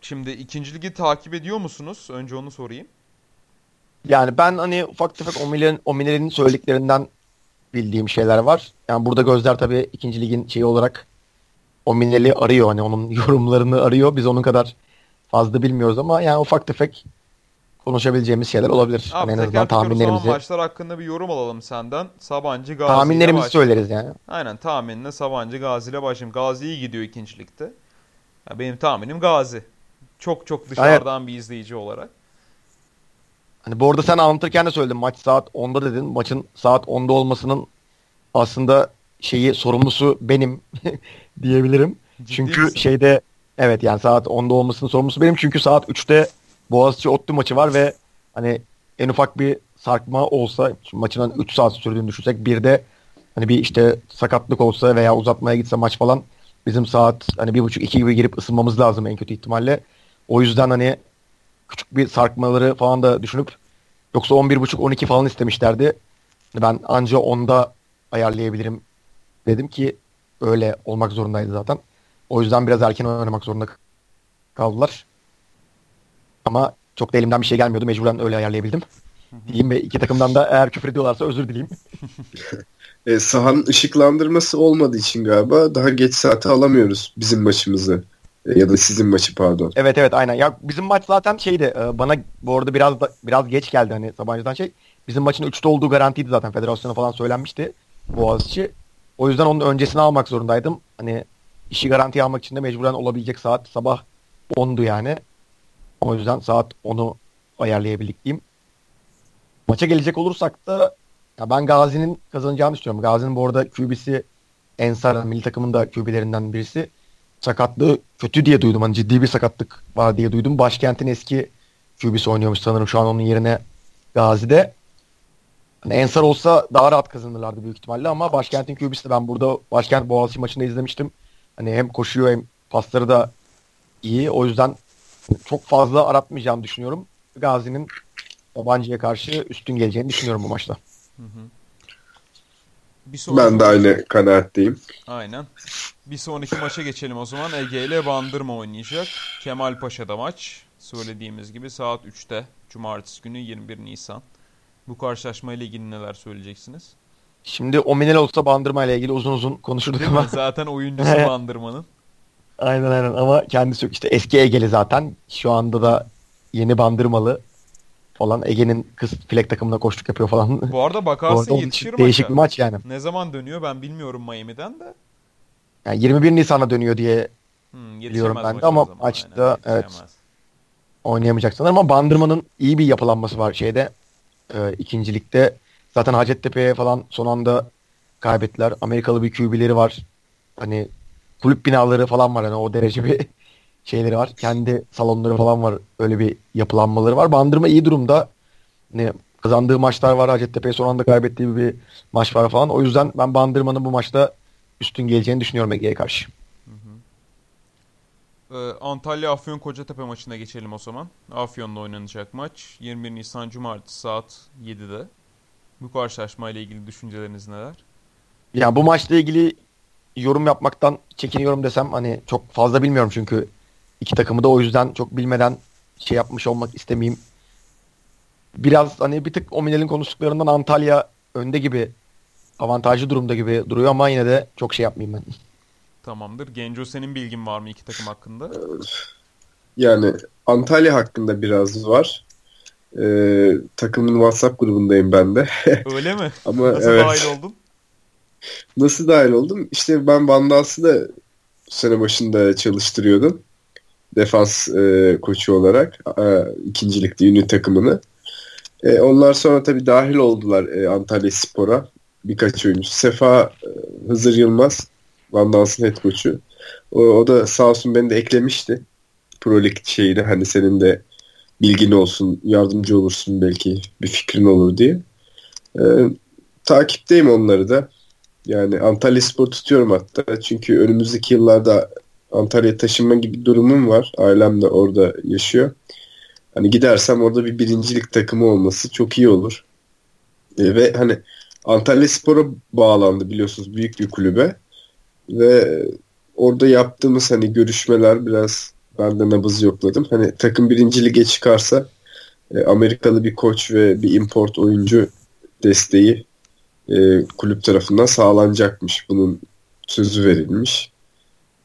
şimdi ikinci ligi takip ediyor musunuz? Önce onu sorayım. Yani ben hani ufak tefek Omiler'in Omiler'in söylediklerinden bildiğim şeyler var. Yani burada gözler tabii ikinci ligin şeyi olarak Ominel'i arıyor. Hani onun yorumlarını arıyor. Biz onun kadar fazla bilmiyoruz ama yani ufak tefek konuşabileceğimiz şeyler olabilir. Abi, yani en azından tahminlerimizi. maçlar hakkında bir yorum alalım senden. Sabancı Gazi Tahminlerimizi söyleriz yani. Aynen tahminle Sabancı Gazi ile başlayayım. Gazi iyi gidiyor ikincilikte. Ya benim tahminim Gazi. Çok çok dışarıdan evet. bir izleyici olarak. Hani bu arada sen anlatırken de söyledin maç saat 10'da dedin. Maçın saat 10'da olmasının aslında şeyi sorumlusu benim diyebilirim. Ciddi Çünkü misin? şeyde evet yani saat 10'da olmasının sorumlusu benim. Çünkü saat 3'te Boğaziçi Ottu maçı var ve hani en ufak bir sarkma olsa maçının 3 saat sürdüğünü düşünsek bir de hani bir işte sakatlık olsa veya uzatmaya gitse maç falan bizim saat hani bir buçuk iki gibi girip ısınmamız lazım en kötü ihtimalle. O yüzden hani küçük bir sarkmaları falan da düşünüp yoksa 11.30-12 falan istemişlerdi. Ben anca onda ayarlayabilirim dedim ki öyle olmak zorundaydı zaten. O yüzden biraz erken oynamak zorunda kaldılar. Ama çok da elimden bir şey gelmiyordu. Mecburen öyle ayarlayabildim. Diyeyim ve iki takımdan da eğer küfür ediyorlarsa özür dileyim. e, sahanın ışıklandırması olmadığı için galiba daha geç saate alamıyoruz bizim maçımızı. E, ya da sizin maçı pardon. Evet evet aynen. Ya bizim maç zaten şeydi. E, bana bu arada biraz da, biraz geç geldi hani Sabancı'dan şey. Bizim maçın 3'te olduğu garantiydi zaten. Federasyona falan söylenmişti Boğaziçi. O yüzden onun öncesini almak zorundaydım. Hani işi garantiye almak için de mecburen olabilecek saat sabah 10'du yani. O yüzden saat 10'u ayarlayabildik diyeyim. Maça gelecek olursak da ya ben Gazi'nin kazanacağını düşünüyorum. Gazi'nin bu arada QB'si Ensar milli takımın da QB'lerinden birisi. Sakatlığı kötü diye duydum. Hani ciddi bir sakatlık var diye duydum. Başkentin eski QB'si oynuyormuş sanırım şu an onun yerine Gazi'de. Hani Ensar olsa daha rahat kazanırlardı büyük ihtimalle ama Başkent'in QB'si de ben burada Başkent Boğaziçi maçında izlemiştim. Hani hem koşuyor hem pasları da iyi. O yüzden çok fazla aratmayacağını düşünüyorum. Gazi'nin Yabancı'ya karşı üstün geleceğini düşünüyorum bu maçta. Hı hı. Bir sonraki... Ben de aynı kanaatteyim. Aynen. Bir sonraki maça geçelim o zaman. Ege ile Bandırma oynayacak. Kemal Paşa'da maç. Söylediğimiz gibi saat 3'te. Cumartesi günü 21 Nisan. Bu karşılaşma ile ilgili neler söyleyeceksiniz? Şimdi Ominel olsa Bandırma ile ilgili uzun uzun konuşurduk ama. Zaten oyuncusu Bandırma'nın. Aynen aynen ama kendisi yok. İşte eski Ege'li zaten. Şu anda da yeni Bandırmalı falan. Ege'nin kız filek takımına koştuk yapıyor falan. Bu arada bakarsın yetişir Değişik bir maç yani. Ne zaman dönüyor ben bilmiyorum Miami'den de. Yani 21 Nisan'a dönüyor diye hmm, biliyorum ben de ama maçta Aynen, evet oynayamayacak sanırım ama Bandırma'nın iyi bir yapılanması var şeyde e, ikincilikte. Zaten Hacettepe'ye falan son anda kaybettiler. Amerikalı bir QB'leri var. Hani kulüp binaları falan var hani o derece bir şeyleri var. Kendi salonları falan var. Öyle bir yapılanmaları var. Bandırma iyi durumda. Ne kazandığı maçlar var. Hacettepe'ye son anda kaybettiği bir maç var falan. O yüzden ben Bandırma'nın bu maçta üstün geleceğini düşünüyorum Ege'ye karşı. Ee, Antalya Afyon Kocatepe maçına geçelim o zaman. Afyon'da oynanacak maç. 21 Nisan Cumartesi saat 7'de. Bu karşılaşma ile ilgili düşünceleriniz neler? Ya bu maçla ilgili yorum yapmaktan çekiniyorum desem hani çok fazla bilmiyorum çünkü iki takımı da o yüzden çok bilmeden şey yapmış olmak istemeyeyim. Biraz hani bir tık Ominel'in konuştuklarından Antalya önde gibi avantajlı durumda gibi duruyor ama yine de çok şey yapmayayım ben. Tamamdır. Genco senin bilgin var mı iki takım hakkında? Yani Antalya hakkında biraz var. Ee, takımın WhatsApp grubundayım ben de. Öyle mi? Ama Nasıl evet. dahil oldun? Nasıl dahil oldum? İşte ben Vandals'ı da sene başında çalıştırıyordum. Defans e, koçu olarak. E, ikincilikte ünlü takımını. E, onlar sonra tabii dahil oldular e, Antalya Spor'a. Birkaç oyuncu. Sefa e, Hızır Yılmaz Van head coach'u. O, o da sağ olsun beni de eklemişti. Pro League şeyine hani senin de bilgin olsun, yardımcı olursun belki bir fikrin olur diye. Ee, takipteyim onları da. Yani Antalya Spor tutuyorum hatta. Çünkü önümüzdeki yıllarda Antalya'ya taşınma gibi durumum var. Ailem de orada yaşıyor. Hani gidersem orada bir birincilik takımı olması çok iyi olur. E, ve hani Antalya Spor'a bağlandı biliyorsunuz büyük bir kulübe. Ve orada yaptığımız hani görüşmeler biraz ben de nabız yokladım. Hani takım birinci lige çıkarsa e, Amerikalı bir koç ve bir import oyuncu desteği e, kulüp tarafından sağlanacakmış. Bunun sözü verilmiş.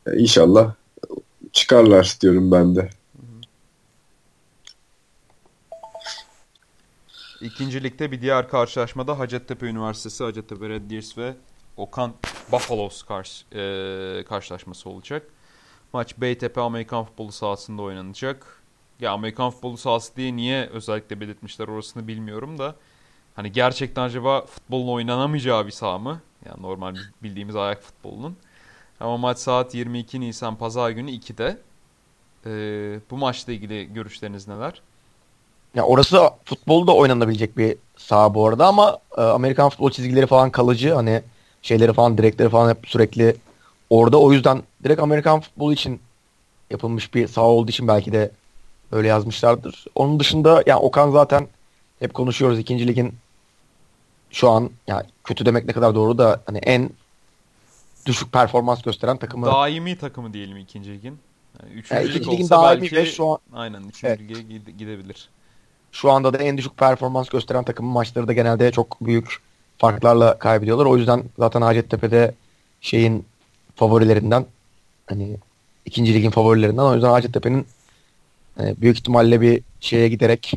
E, inşallah çıkarlar diyorum ben de. İkinci ligde bir diğer karşılaşmada Hacettepe Üniversitesi, Hacettepe Red Deers ve Okan Buffaloes karşı, e, karşılaşması olacak. Maç Beytepe Amerikan futbolu sahasında oynanacak. Ya Amerikan futbolu sahası diye niye özellikle belirtmişler orasını bilmiyorum da. Hani gerçekten acaba futbolun oynanamayacağı bir saha mı? Yani normal bildiğimiz ayak futbolunun. Ama maç saat 22 Nisan Pazar günü 2'de. Ee, bu maçla ilgili görüşleriniz neler? Ya orası futbolda oynanabilecek bir saha bu arada ama e, Amerikan futbol çizgileri falan kalıcı. Hani şeyleri falan direkleri falan hep sürekli orada. O yüzden direkt Amerikan futbolu için yapılmış bir saha olduğu için belki de öyle yazmışlardır. Onun dışında yani Okan zaten hep konuşuyoruz ikinci ligin şu an yani kötü demek ne kadar doğru da hani en düşük performans gösteren takımı. Daimi takımı diyelim ikinci ligin. Yani üçüncü yani ikinci ligin daimi belki ve şu an aynen üçüncü Evet. lige gide- gidebilir. şu anda da en düşük performans gösteren takımın maçları da genelde çok büyük farklarla kaybediyorlar. O yüzden zaten Hacettepe'de şeyin favorilerinden hani ikinci ligin favorilerinden o yüzden Hacettepe'nin e, büyük ihtimalle bir şeye giderek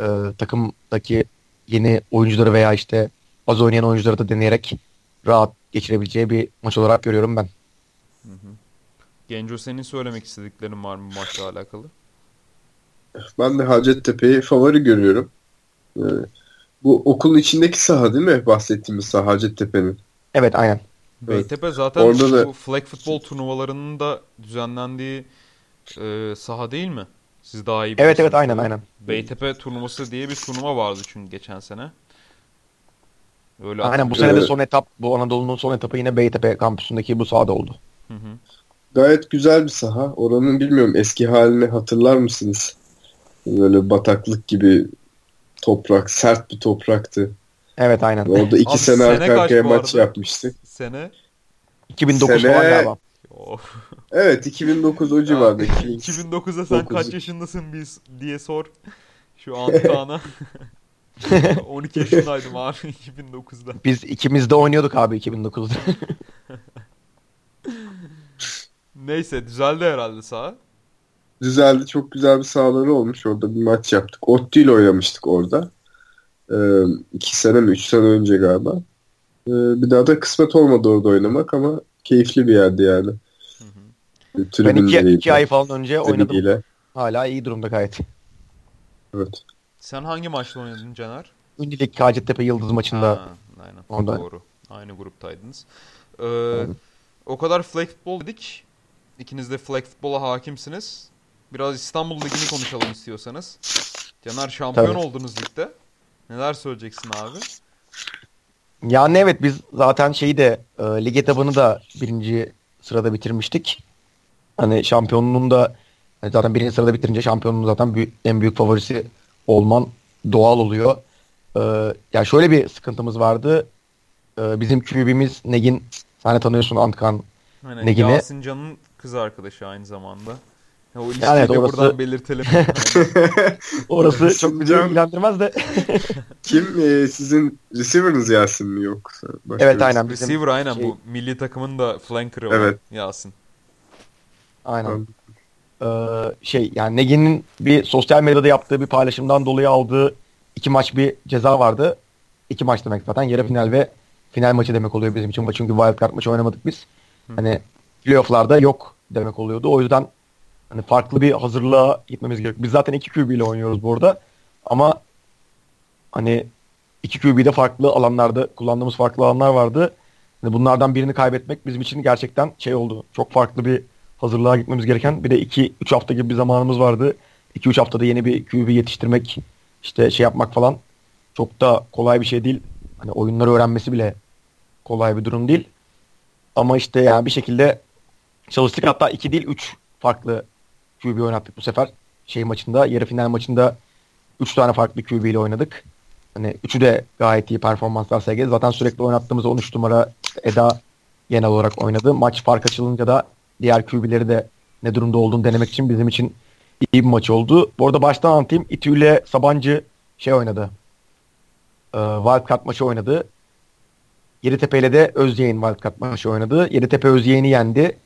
e, takımdaki yeni oyuncuları veya işte az oynayan oyuncuları da deneyerek rahat geçirebileceği bir maç olarak görüyorum ben. Genco senin söylemek istediklerin var mı bu maçla alakalı? Ben de Hacettepe'yi favori görüyorum. Ee, bu okulun içindeki saha değil mi? Bahsettiğimiz saha Hacettepe'nin. Evet aynen. Beytepe zaten Orada bu da- flag futbol turnuvalarının da düzenlendiği e, saha değil mi? Siz daha iyi Evet evet aynen aynen. Beytepe turnuvası diye bir turnuva vardı çünkü geçen sene. Öyle Aynen bu sene de son etap bu Anadolu'nun son etapı yine Beytepe kampüsündeki bu sahada oldu. Hı hı. Gayet güzel bir saha. Oranın bilmiyorum eski halini hatırlar mısınız? Böyle bataklık gibi toprak, sert bir topraktı. Evet aynen. Orada iki Abi sene sene arka arkaya maç yapmıştık. Sene 2009 Sene- falan galiba. Of. Evet 2009 o civarda. 2009'da sen Dokuz. kaç yaşındasın biz diye sor. Şu an Kaan'a. 12 yaşındaydım abi 2009'da. Biz ikimiz de oynuyorduk abi 2009'da. Neyse düzeldi herhalde saha. Düzeldi. Çok güzel bir sahaları olmuş. Orada bir maç yaptık. Ottu ile oynamıştık orada. Ee, iki sene mi? Üç sene önce galiba. Ee, bir daha da kısmet olmadı orada oynamak ama keyifli bir yerdi yani. Hı hı. ben iki, iki ay falan önce oynadım. tribüniyle. Hala iyi durumda gayet. Evet. Sen hangi maçta oynadın Caner? Ünlülük Hacettepe Yıldız maçında. Ha, aynen. Orada. Doğru. Aynı gruptaydınız. Ee, o kadar flag futbol dedik. İkiniz de flag futbola hakimsiniz. Biraz İstanbul Ligi'ni konuşalım istiyorsanız. Caner şampiyon Tabii. oldunuz ligde. Neler söyleyeceksin abi? Yani evet biz zaten şeyi de e, lig etabını da birinci sırada bitirmiştik. Hani şampiyonluğun da hani zaten birinci sırada bitirince şampiyonluğun zaten büyük, en büyük favorisi olman doğal oluyor. E, ya şöyle bir sıkıntımız vardı. E, bizim QB'miz Negin sen tanıyorsun Antkan. Aynen, Ne gibi? Yasin Can'ın kız arkadaşı aynı zamanda. Ya o ilişkiyi Yani evet, de orası- buradan belirtelim. Orası çok bizi ilgilendirmez de. Kim e, sizin receiver'ınız Yasin mi yoksa? Başka evet aynen bizim Receiver aynen şey- bu milli takımın da flanker'ı olan Evet. Yasin. Aynen. Ee, şey yani Negin'in bir sosyal medyada yaptığı bir paylaşımdan dolayı aldığı iki maç bir ceza vardı. İki maç demek zaten. Yarı final ve final maçı demek oluyor bizim için. Çünkü wildcard maçı oynamadık biz. Hani playoff'larda yok demek oluyordu. O yüzden hani farklı bir hazırlığa gitmemiz gerekiyor. Biz zaten iki QB ile oynuyoruz bu arada. Ama hani iki QB'de farklı alanlarda kullandığımız farklı alanlar vardı. Yani bunlardan birini kaybetmek bizim için gerçekten şey oldu. Çok farklı bir hazırlığa gitmemiz gereken. Bir de 2-3 hafta gibi bir zamanımız vardı. 2-3 haftada yeni bir QB yetiştirmek, işte şey yapmak falan çok da kolay bir şey değil. Hani oyunları öğrenmesi bile kolay bir durum değil. Ama işte yani bir şekilde çalıştık. Hatta 2 değil 3 farklı QB oynattık bu sefer. Şey maçında, yarı final maçında 3 tane farklı QB ile oynadık. Hani üçü de gayet iyi performanslar sergiledi. Zaten sürekli oynattığımız 13 numara Eda genel olarak oynadı. Maç fark açılınca da diğer QB'leri de ne durumda olduğunu denemek için bizim için iyi bir maç oldu. Bu arada baştan anlatayım. İTÜ ile Sabancı şey oynadı. Ee, wildcard maçı oynadı. Yeditepe ile de Özyeğin wildcard maçı oynadı. Yeditepe Özyeğin'i yendi.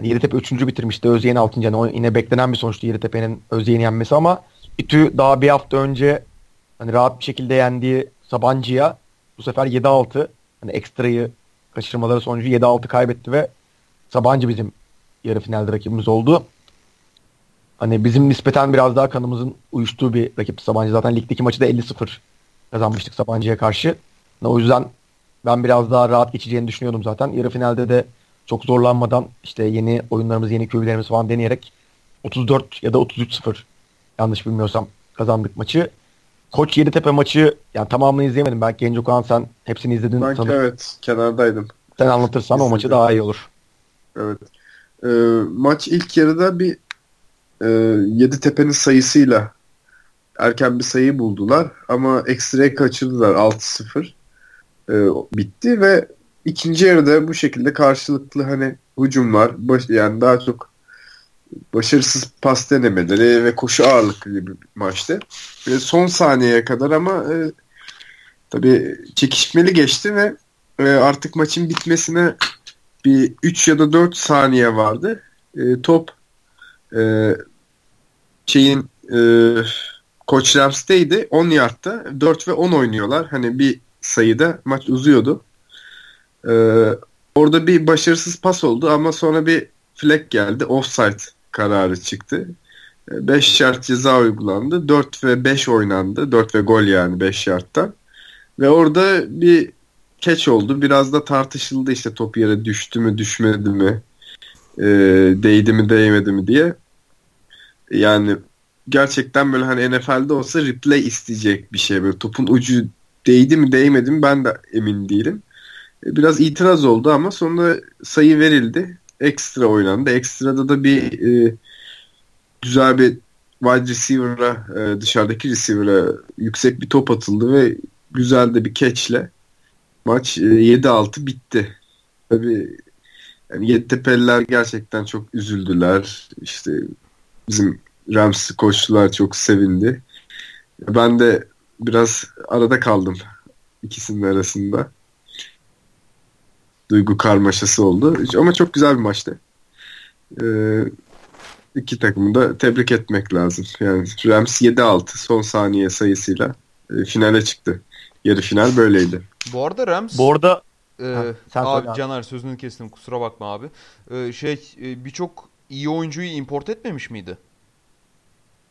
Yani Yeditepe 3. bitirmişti. Özyeğin 6. Yani yine beklenen bir sonuçtu Yeditepe'nin Özyeğin'i yenmesi ama İTÜ daha bir hafta önce hani rahat bir şekilde yendiği Sabancı'ya bu sefer 7-6 hani ekstrayı kaçırmaları sonucu 7-6 kaybetti ve Sabancı bizim yarı finalde rakibimiz oldu. Hani bizim nispeten biraz daha kanımızın uyuştuğu bir rakip Sabancı. Zaten ligdeki maçı da 50-0 kazanmıştık Sabancı'ya karşı. O yüzden ben biraz daha rahat geçeceğini düşünüyordum zaten. Yarı finalde de çok zorlanmadan işte yeni oyunlarımız, yeni QB'lerimiz falan deneyerek 34 ya da 33-0 yanlış bilmiyorsam kazandık maçı. Koç Yeditepe maçı yani tamamını izleyemedim. Ben Genco Kaan sen hepsini izledin Ben sanırım. evet kenardaydım. Sen anlatırsan o maçı daha iyi olur. Evet. Ee, maç ilk yarıda bir e, Yeditepe'nin sayısıyla erken bir sayı buldular ama ekstraya kaçırdılar 6-0 Ee, bitti ve ikinci yarıda bu şekilde karşılıklı hani hücumlar baş, yani daha çok başarısız pas denemeleri ve koşu ağırlıklı bir maçtı. Ve son saniyeye kadar ama e, tabii çekişmeli geçti ve e, artık maçın bitmesine bir 3 ya da 4 saniye vardı. E, top e, şeyin e, Koç Rams'teydi. 10 yardta 4 ve 10 oynuyorlar. Hani bir sayıda maç uzuyordu. E, orada bir başarısız pas oldu ama sonra bir flag geldi. Offside kararı çıktı. 5 yard ceza uygulandı. 4 ve 5 oynandı. 4 ve gol yani 5 yardtan. Ve orada bir catch oldu. Biraz da tartışıldı işte top yere düştü mü düşmedi mi e, değdi mi değmedi mi diye. Yani gerçekten böyle hani NFL'de olsa replay isteyecek bir şey. Böyle topun ucu değdi mi değmedi mi ben de emin değilim. Biraz itiraz oldu ama sonra sayı verildi. Ekstra oynandı. Ekstrada da bir e, güzel bir wide receiver'a e, dışarıdaki receiver'a yüksek bir top atıldı ve güzel de bir catch'le maç e, 7-6 bitti. Tabii yani Yeditepe'liler gerçekten çok üzüldüler. İşte bizim Rams koçlular çok sevindi. Ben de biraz arada kaldım ikisinin arasında. Duygu karmaşası oldu. Ama çok güzel bir maçtı. Ee, iki takımı da tebrik etmek lazım. Yani Rams 7-6 son saniye sayısıyla e, finale çıktı. Yarı final böyleydi. Bu arada Rams Bu arada Ee, Ha, sen abi söyle abi. Caner sözünü kestim kusura bakma abi. Ee, şey e, birçok iyi oyuncuyu import etmemiş miydi?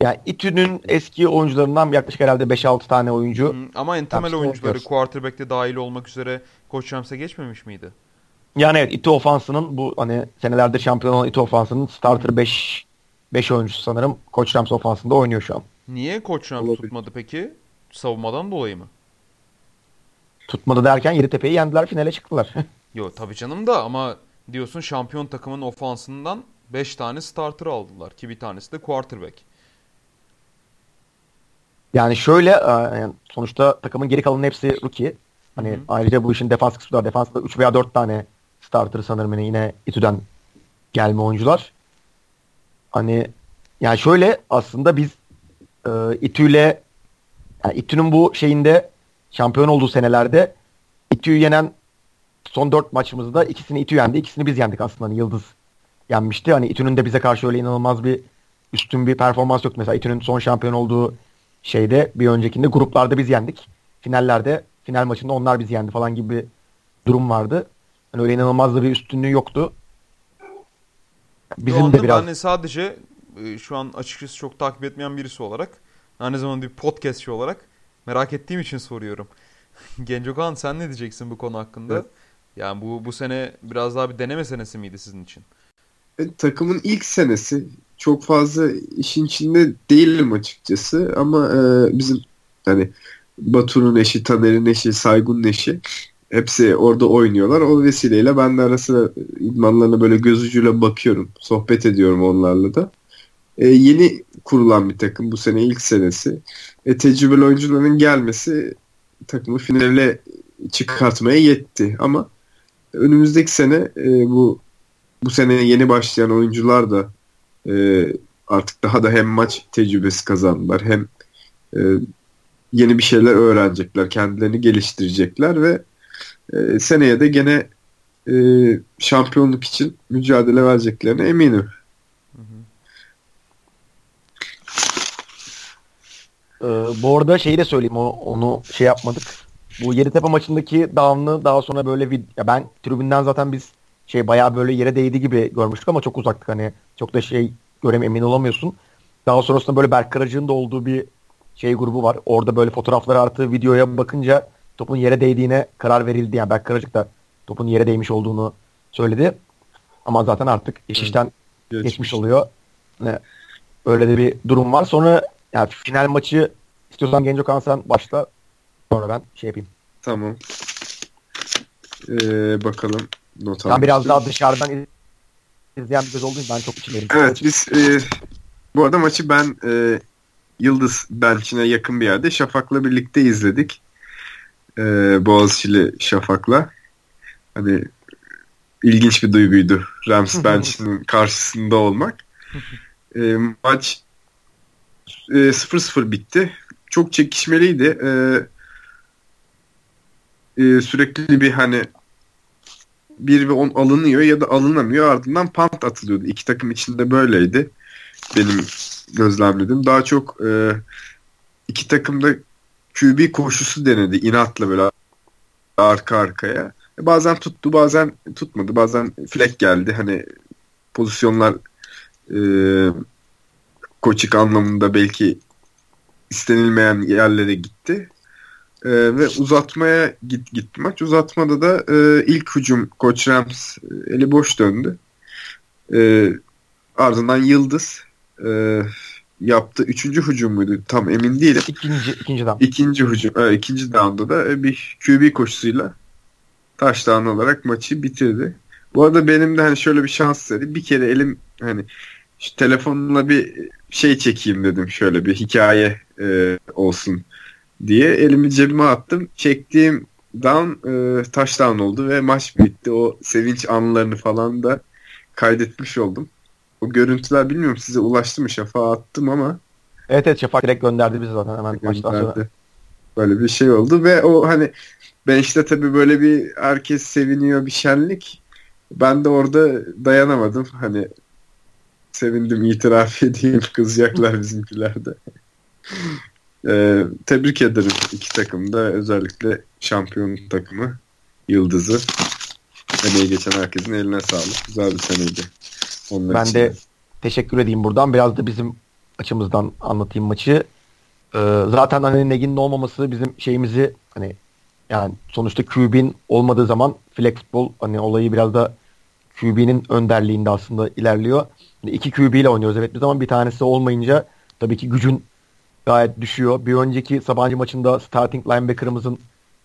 yani İTÜ'nün eski oyuncularından yaklaşık herhalde 5-6 tane oyuncu. Hı, ama en temel oyuncuları oynuyoruz. quarterback'te dahil olmak üzere Koç Rams'e geçmemiş miydi? Yani evet İTÜ ofansının bu hani senelerde şampiyon olan İTÜ ofansının starter 5 5 oyuncusu sanırım Koç Rams ofansında oynuyor şu an. Niye Koç Rams tutmadı peki? Savunmadan dolayı mı? Tutmadı derken Yeditepe'yi yendiler finale çıktılar. Yo tabii canım da ama diyorsun şampiyon takımın ofansından 5 tane starter aldılar ki bir tanesi de quarterback. yani şöyle e, sonuçta takımın geri kalanın hepsi rookie. Hani Hı hı. ayrıca bu işin defans kısmı da. Defansta 3 veya 4 tane starter sanırım yine, yine İTÜ'den gelme oyuncular. Hani yani şöyle aslında biz e, İTÜ'yle yani İTÜ'nün bu şeyinde şampiyon olduğu senelerde İTÜ'yü yenen son 4 maçımızda ikisini İTÜ yendi. ikisini biz yendik aslında. Hani Yıldız yenmişti. Hani İTÜ'nün de bize karşı öyle inanılmaz bir üstün bir performans yoktu. Mesela İTÜ'nün son şampiyon olduğu şeyde bir öncekinde gruplarda biz yendik. Finallerde final maçında onlar bizi yendi falan gibi bir durum vardı. Hani öyle inanılmaz da bir üstünlüğü yoktu. Bizim Yo, de biraz Ben de sadece e, şu an açıkçası çok takip etmeyen birisi olarak aynı zamanda bir podcastçi olarak merak ettiğim için soruyorum. Genco Kaan sen ne diyeceksin bu konu hakkında? Evet. Yani bu bu sene biraz daha bir deneme senesi miydi sizin için? E, takımın ilk senesi çok fazla işin içinde değilim açıkçası ama e, bizim hani Batur'un eşi, Taner'in eşi, Saygun'un eşi hepsi orada oynuyorlar. O vesileyle ben de arası idmanlarına böyle göz ucuyla bakıyorum. Sohbet ediyorum onlarla da. E, yeni kurulan bir takım bu sene ilk senesi. E, tecrübeli oyuncuların gelmesi takımı finale çıkartmaya yetti ama önümüzdeki sene e, bu bu sene yeni başlayan oyuncular da e, artık daha da hem maç tecrübesi kazandılar hem e, yeni bir şeyler öğrenecekler, kendilerini geliştirecekler ve e, seneye de gene e, şampiyonluk için mücadele vereceklerine eminim. Ee, bu arada şeyi de söyleyeyim o, onu şey yapmadık. Bu Yeditepe maçındaki down'ı daha sonra böyle vid- ya ben tribünden zaten biz şey bayağı böyle yere değdi gibi görmüştük ama çok uzaktık hani çok da şey görem emin olamıyorsun. Daha sonrasında böyle Berk Karacı'nın da olduğu bir şey grubu var. Orada böyle fotoğraflar artı videoya bakınca topun yere değdiğine karar verildi. Yani Berk Karacık da topun yere değmiş olduğunu söyledi. Ama zaten artık iş işten geçmiş oluyor. Ne, öyle de bir durum var. Sonra yani final maçı istiyorsan Genco Kan sen başla. Sonra ben şey yapayım. Tamam. Ee, bakalım not Ben biraz daha dışarıdan iz- izleyen bir göz olduğum ben çok içindeyim. Evet biz e, bu arada maçı ben e, Yıldız bench'ine yakın bir yerde Şafak'la birlikte izledik. E, Boğaziçi'li Şafak'la. Hani ilginç bir duyguydu. Rams bench'inin karşısında olmak. E, maç e, 0-0 bitti. Çok çekişmeliydi. E, e, sürekli bir hani 1 ve 10 alınıyor ya da alınamıyor ardından punt atılıyordu. İki takım içinde böyleydi. Benim gözlemledim. Daha çok e, iki takım da QB koşusu denedi inatla böyle arka arkaya. E, bazen tuttu bazen tutmadı. Bazen flag geldi. Hani pozisyonlar e, koçik anlamında belki istenilmeyen yerlere gitti. E, ve uzatmaya git gitti maç. Uzatmada da e, ilk hücum Koç Rams e, eli boş döndü. E, ardından Yıldız e, yaptı. Üçüncü hücum muydu? Tam emin değilim. İkinci, ikinci down. İkinci hücum, e, ikinci down'da da bir QB koşusuyla taştan olarak maçı bitirdi. Bu arada benim de hani şöyle bir şans dedi. Bir kere elim hani şu telefonla bir şey çekeyim dedim. Şöyle bir hikaye e, olsun diye elimi cebime attım. Çektiğim down e, touchdown oldu ve maç bitti. O sevinç anlarını falan da kaydetmiş oldum. O görüntüler bilmiyorum size ulaştı mı şafağa attım ama Evet evet Şafak direkt gönderdi bizi zaten hemen maçtan sonra. gönderdi. Böyle bir şey oldu ve o hani ben işte tabii böyle bir herkes seviniyor bir şenlik. Ben de orada dayanamadım. Hani sevindim itiraf edeyim kızacaklar bizimkiler de. Ee, tebrik ederim iki takım da özellikle şampiyon takımı Yıldız'ı. Emeği geçen herkesin eline sağlık. Güzel bir seneydi. Onlar Ben için de teşekkür edeyim buradan. Biraz da bizim açımızdan anlatayım maçı. Ee, zaten hani Negin'in olmaması bizim şeyimizi hani yani sonuçta QB'nin olmadığı zaman futbol hani olayı biraz da QB'nin önderliğinde aslında ilerliyor. Hani iki QB ile oynuyoruz evet biz ama bir tanesi olmayınca tabii ki gücün gayet düşüyor. Bir önceki Sabancı maçında starting linebacker'ımızın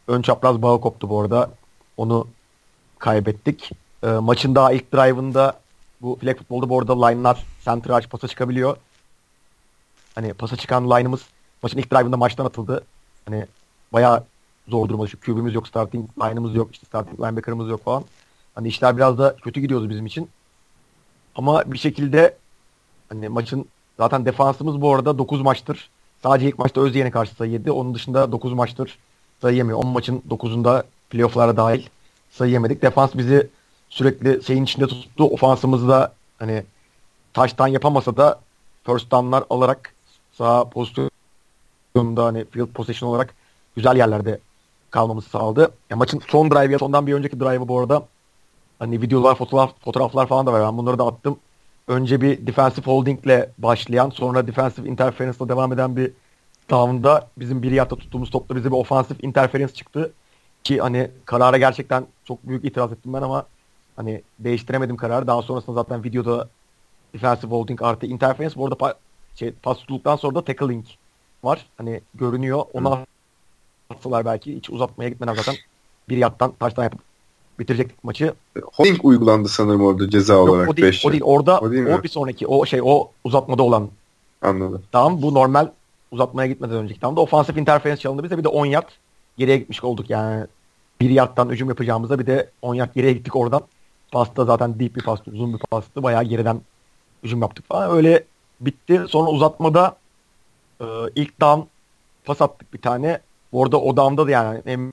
ön çapraz bağı koptu bu arada. Onu kaybettik. Ee, maçın daha ilk drive'ında bu flag futbolda bu arada line'lar center aç pasa çıkabiliyor. Hani pasa çıkan line'ımız maçın ilk drive'ında maçtan atıldı. Hani bayağı zor durumda. Şu QB'miz yok, starting line'ımız yok, işte starting linebacker'ımız yok falan. Hani işler biraz da kötü gidiyordu bizim için. Ama bir şekilde hani maçın zaten defansımız bu arada 9 maçtır. Sadece ilk maçta Özyeğen'e karşı sayı yedi. Onun dışında 9 maçtır sayı yemiyor. 10 maçın 9'unda playoff'lara dahil sayı yemedik. Defans bizi sürekli şeyin içinde tuttu. Ofansımızda hani taştan yapamasa da first down'lar alarak sağ pozisyonda hani field position olarak güzel yerlerde kalmamızı sağladı. Ya maçın son drive ya ondan bir önceki drive'ı bu arada hani videolar, fotoğraf, fotoğraflar falan da var. Ben bunları da attım. Önce bir defensive holdingle başlayan sonra defensive interference'la devam eden bir down'da bizim bir yatta tuttuğumuz topta bize bir offensive interference çıktı. Ki hani karara gerçekten çok büyük itiraz ettim ben ama hani değiştiremedim kararı. Daha sonrasında zaten videoda defensive holding artı interference. Bu arada pa- şey, pas tutulduktan sonra da tackling var. Hani görünüyor. Ona atsalar belki hiç uzatmaya gitmeden zaten bir yattan taştan yapıp bitirecektik maçı. Holding uygulandı sanırım orada ceza Yok, olarak. o değil, beş o değil. Orada O o, değil mi? bir sonraki o şey o uzatmada olan Anladım. Tamam bu normal uzatmaya gitmeden önceki tamam da ofansif interference çalındı bize bir de 10 yard geriye gitmiş olduk yani. Bir yardtan hücum yapacağımıza bir de 10 yard geriye gittik oradan. Pasta zaten deep bir pastı, uzun bir pastı. Bayağı geriden hücum yaptık falan. Öyle bitti. Sonra uzatmada e, ilk down pas attık bir tane. Bu arada o down'da da yani hem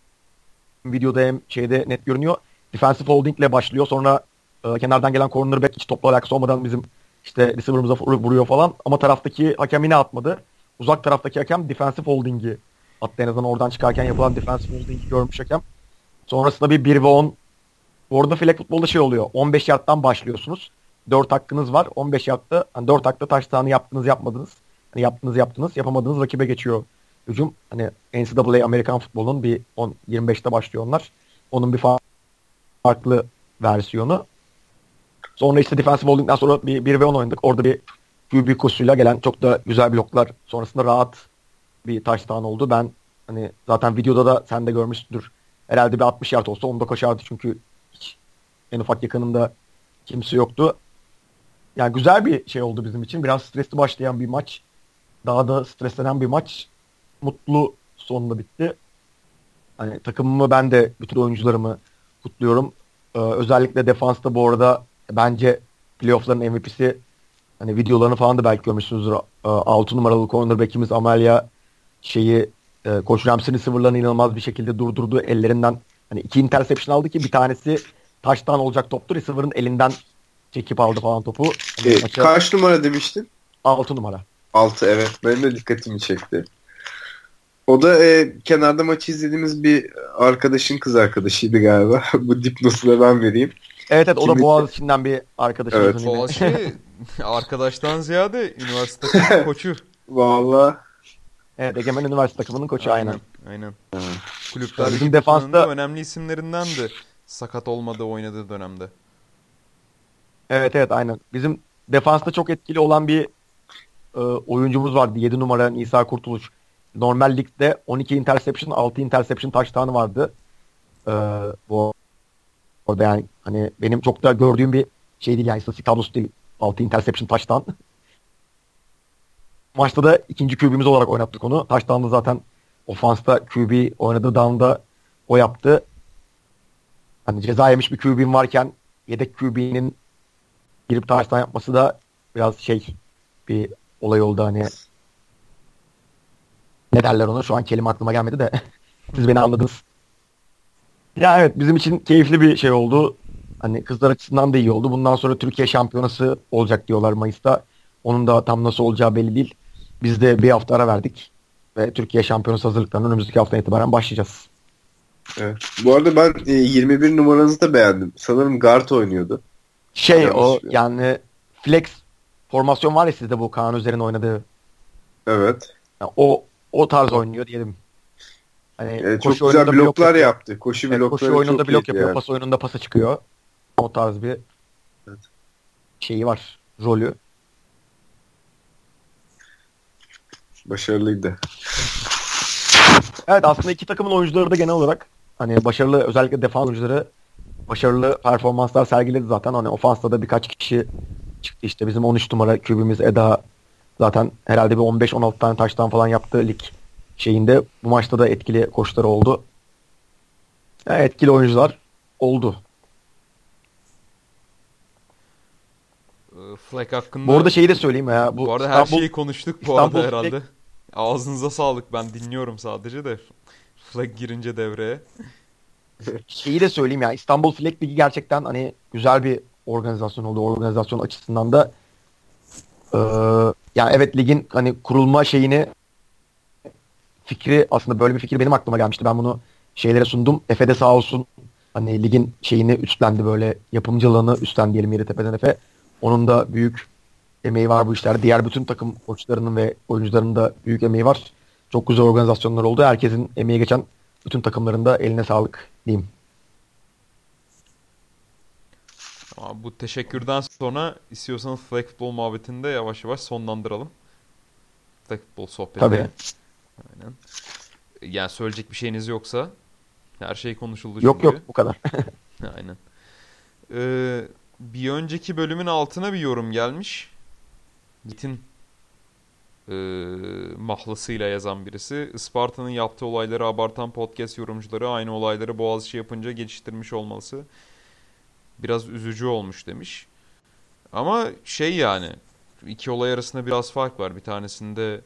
videoda hem şeyde net görünüyor. Defensive holding ile başlıyor. Sonra e, kenardan gelen cornerback hiç topla alakası olmadan bizim işte receiver'ımıza vur- vuruyor falan. Ama taraftaki hakem yine atmadı. Uzak taraftaki hakem defensive holding'i attı. En azından oradan çıkarken yapılan defensive holding'i görmüş hakem. Sonrasında bir 1 ve 10 Orada flag futbolda şey oluyor. 15 yardtan başlıyorsunuz. 4 hakkınız var. 15 yardta hani 4 hakta taştanı yaptınız yapmadınız. Hani yaptınız yaptınız. Yapamadınız rakibe geçiyor hücum. Hani NCAA Amerikan futbolunun bir 10 25'te başlıyor onlar. Onun bir fa- farklı versiyonu. Sonra işte defensive holding'den sonra bir 1 ve 10 oynadık. Orada bir QB kursuyla gelen çok da güzel bloklar. Sonrasında rahat bir taştan oldu. Ben hani zaten videoda da sen de görmüşsündür. Herhalde bir 60 yard olsa onda koşardı çünkü hiç en ufak yakınında kimse yoktu. Yani güzel bir şey oldu bizim için. Biraz stresli başlayan bir maç. Daha da streslenen bir maç. Mutlu sonunda bitti. Hani takımımı ben de bütün oyuncularımı kutluyorum. Ee, özellikle defansta bu arada bence playoff'ların MVP'si hani videolarını falan da belki görmüşsünüzdür. Ee, 6 numaralı cornerback'imiz Amelia şeyi e, Koç Ramsey'in sıfırlarını inanılmaz bir şekilde durdurdu. Ellerinden hani iki interception aldı ki bir tanesi taştan olacak toptu. Receiver'ın elinden çekip aldı falan topu. Hani E, maça kaç numara demiştin? 6 numara. 6 evet. Benim de dikkatimi çekti. O da e, kenarda maçı izlediğimiz bir arkadaşın kız arkadaşıydı galiba. Bu dipnotu da ben vereyim. Evet evet o da Boğaziçi'nden bir arkadaşımızın Evet. Boğaziçi arkadaştan ziyade üniversite koçu. Valla Evet Egemen Üniversite takımının koçu aynen. Aynen. Evet. Kulüpler Bizim defansta- önemli isimlerindendi. Sakat olmadığı oynadığı dönemde. Evet evet aynen. Bizim defansta çok etkili olan bir e, oyuncumuz vardı. 7 numara Nisa Kurtuluş. Normal ligde 12 interception, 6 interception touchdown'ı vardı. E, bu orada yani hani benim çok da gördüğüm bir şey değil yani istatistik tablosu değil. 6 interception touchdown. Maçta da ikinci QB'miz olarak oynattık onu. Touchdown'da zaten ofansta QB oynadığı down'da o yaptı. Hani ceza yemiş bir QB'm varken yedek QB'nin girip touchdown yapması da biraz şey bir olay oldu hani ne derler ona şu an kelime aklıma gelmedi de siz beni anladınız. Ya evet bizim için keyifli bir şey oldu. Hani kızlar açısından da iyi oldu. Bundan sonra Türkiye şampiyonası olacak diyorlar Mayıs'ta. Onun da tam nasıl olacağı belli değil. Biz de bir hafta ara verdik. Ve Türkiye şampiyonası hazırlıklarına önümüzdeki haftadan itibaren başlayacağız. Evet. Bu arada ben e, 21 numaranızı da beğendim. Sanırım guard oynuyordu. Şey Yanlış o bir- yani flex formasyon var ya sizde bu Kaan üzerine oynadığı. Evet. Yani o o tarz oynuyor diyelim. Hani E, çok koşu güzel oyununda blok bloklar yapıyor. yaptı. Koşu Evet, blokları koşu oyununda blok yapıyor, yani. pas oyununda pasa çıkıyor. O tarz bir Evet. şeyi var, rolü. Başarılıydı. Evet aslında iki takımın oyuncuları da genel olarak hani başarılı özellikle defans oyuncuları başarılı performanslar sergiledi zaten. Hani ofansta da birkaç kişi çıktı işte bizim 13 numara kübümüz Eda zaten herhalde bir 15-16 tane taştan falan yaptı lig şeyinde. Bu maçta da etkili koşları oldu. Yani etkili oyuncular oldu. Ee, Fleck hakkında... Bu arada şeyi de söyleyeyim ya. Bu, Bu arada her İstanbul- şeyi konuştuk bu İstanbul arada Fleck- herhalde. Ağzınıza sağlık ben dinliyorum sadece de. Fleck girince devreye. şeyi de söyleyeyim ya İstanbul Flag Ligi gerçekten hani güzel bir organizasyon oldu. Organizasyon açısından da Ee, yani evet ligin hani kurulma şeyini fikri aslında böyle bir fikir benim aklıma gelmişti. Ben bunu şeylere sundum. Efe de sağ olsun hani ligin şeyini üstlendi böyle yapımcılığını üstlendi diyelim Yeditepe'den Efe. Onun da büyük emeği var bu işlerde. Diğer bütün takım koçlarının ve oyuncularının da büyük emeği var. Çok güzel organizasyonlar oldu. Herkesin emeği geçen bütün takımlarında eline sağlık diyeyim. Ama bu teşekkürden sonra istiyorsanız flag futbol muhabbetini de yavaş yavaş sonlandıralım. Flag futbol sohbeti. Tabii. Aynen. Yani söyleyecek bir şeyiniz yoksa her şey konuşuldu Yok çünkü. yok bu kadar. Aynen. Ee, bir önceki bölümün altına bir yorum gelmiş. Git'in e, mahlasıyla yazan birisi. Isparta'nın yaptığı olayları abartan podcast yorumcuları aynı olayları Boğaziçi yapınca geliştirmiş olması biraz üzücü olmuş demiş. Ama şey yani iki olay arasında biraz fark var. Bir tanesinde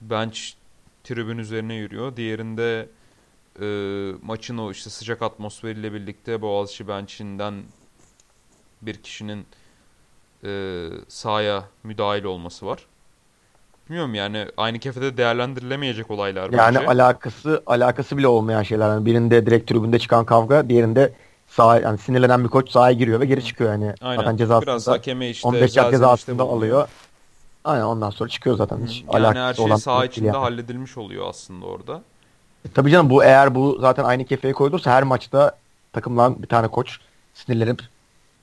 bench tribün üzerine yürüyor. Diğerinde e, maçın o işte sıcak atmosferiyle birlikte Boğaziçi benchinden bir kişinin e, sahaya müdahil olması var. Bilmiyorum yani aynı kefede değerlendirilemeyecek olaylar Yani bence. alakası alakası bile olmayan şeyler. Yani birinde direkt tribünde çıkan kavga, diğerinde sağ yani sinirlenen bir koç sahaya giriyor ve geri çıkıyor yani. Aynen. Zaten Biraz cezasında hakeme işte 15 yard zelzele cezasında işte alıyor. Aynen ondan sonra çıkıyor zaten. Hiç Yani her alakası şey olan saha şey içinde yani. halledilmiş oluyor aslında orada. E, Tabii canım bu eğer bu zaten aynı kefeye koyulursa her maçta takımdan bir tane koç sinirlenip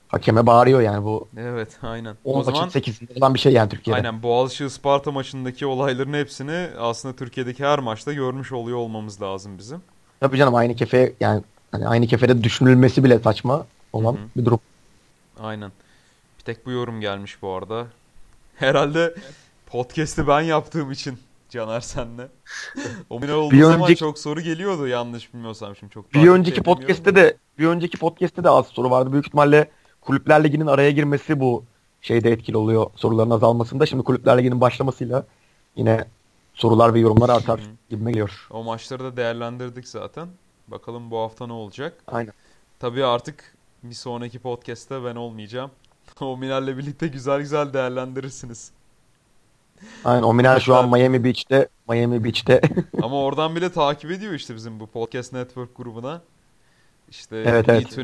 hakeme bağırıyor yani bu Evet aynen. 10 O zaman maçın 8'inde olan bir şey yani Türkiye'de. aynen Boğaziçi Isparta maçındaki olayların hepsini aslında Türkiye'deki her maçta görmüş oluyor olmamız lazım bizim. Tabii canım aynı kefeye yani hani aynı kefede düşünülmesi bile saçma olan Hı hı. bir durum. Aynen. Bir tek bu yorum gelmiş bu arada. Herhalde podcast'i ben yaptığım için Caner senle. O bina olduğu Bir zaman önceki- çok soru geliyordu yanlış bilmiyorsam şimdi çok Bir önceki podcast'te de bir önceki podcast'te de az soru vardı. Büyük ihtimalle Kulüpler Ligi'nin araya girmesi bu şeyde etkili oluyor soruların azalmasında. Şimdi Kulüpler Ligi'nin başlamasıyla yine sorular ve yorumlar artar gibime geliyor. O maçları da değerlendirdik zaten. Bakalım bu hafta ne olacak. Aynen. Tabii artık bir sonraki podcast'te ben olmayacağım. O Minal'le birlikte güzel güzel değerlendirirsiniz. Aynen. Ominel şu an Miami Beach'te Miami Beach'te Ama oradan bile takip ediyor işte bizim bu Podcast Network grubuna. İşte Evet, evet.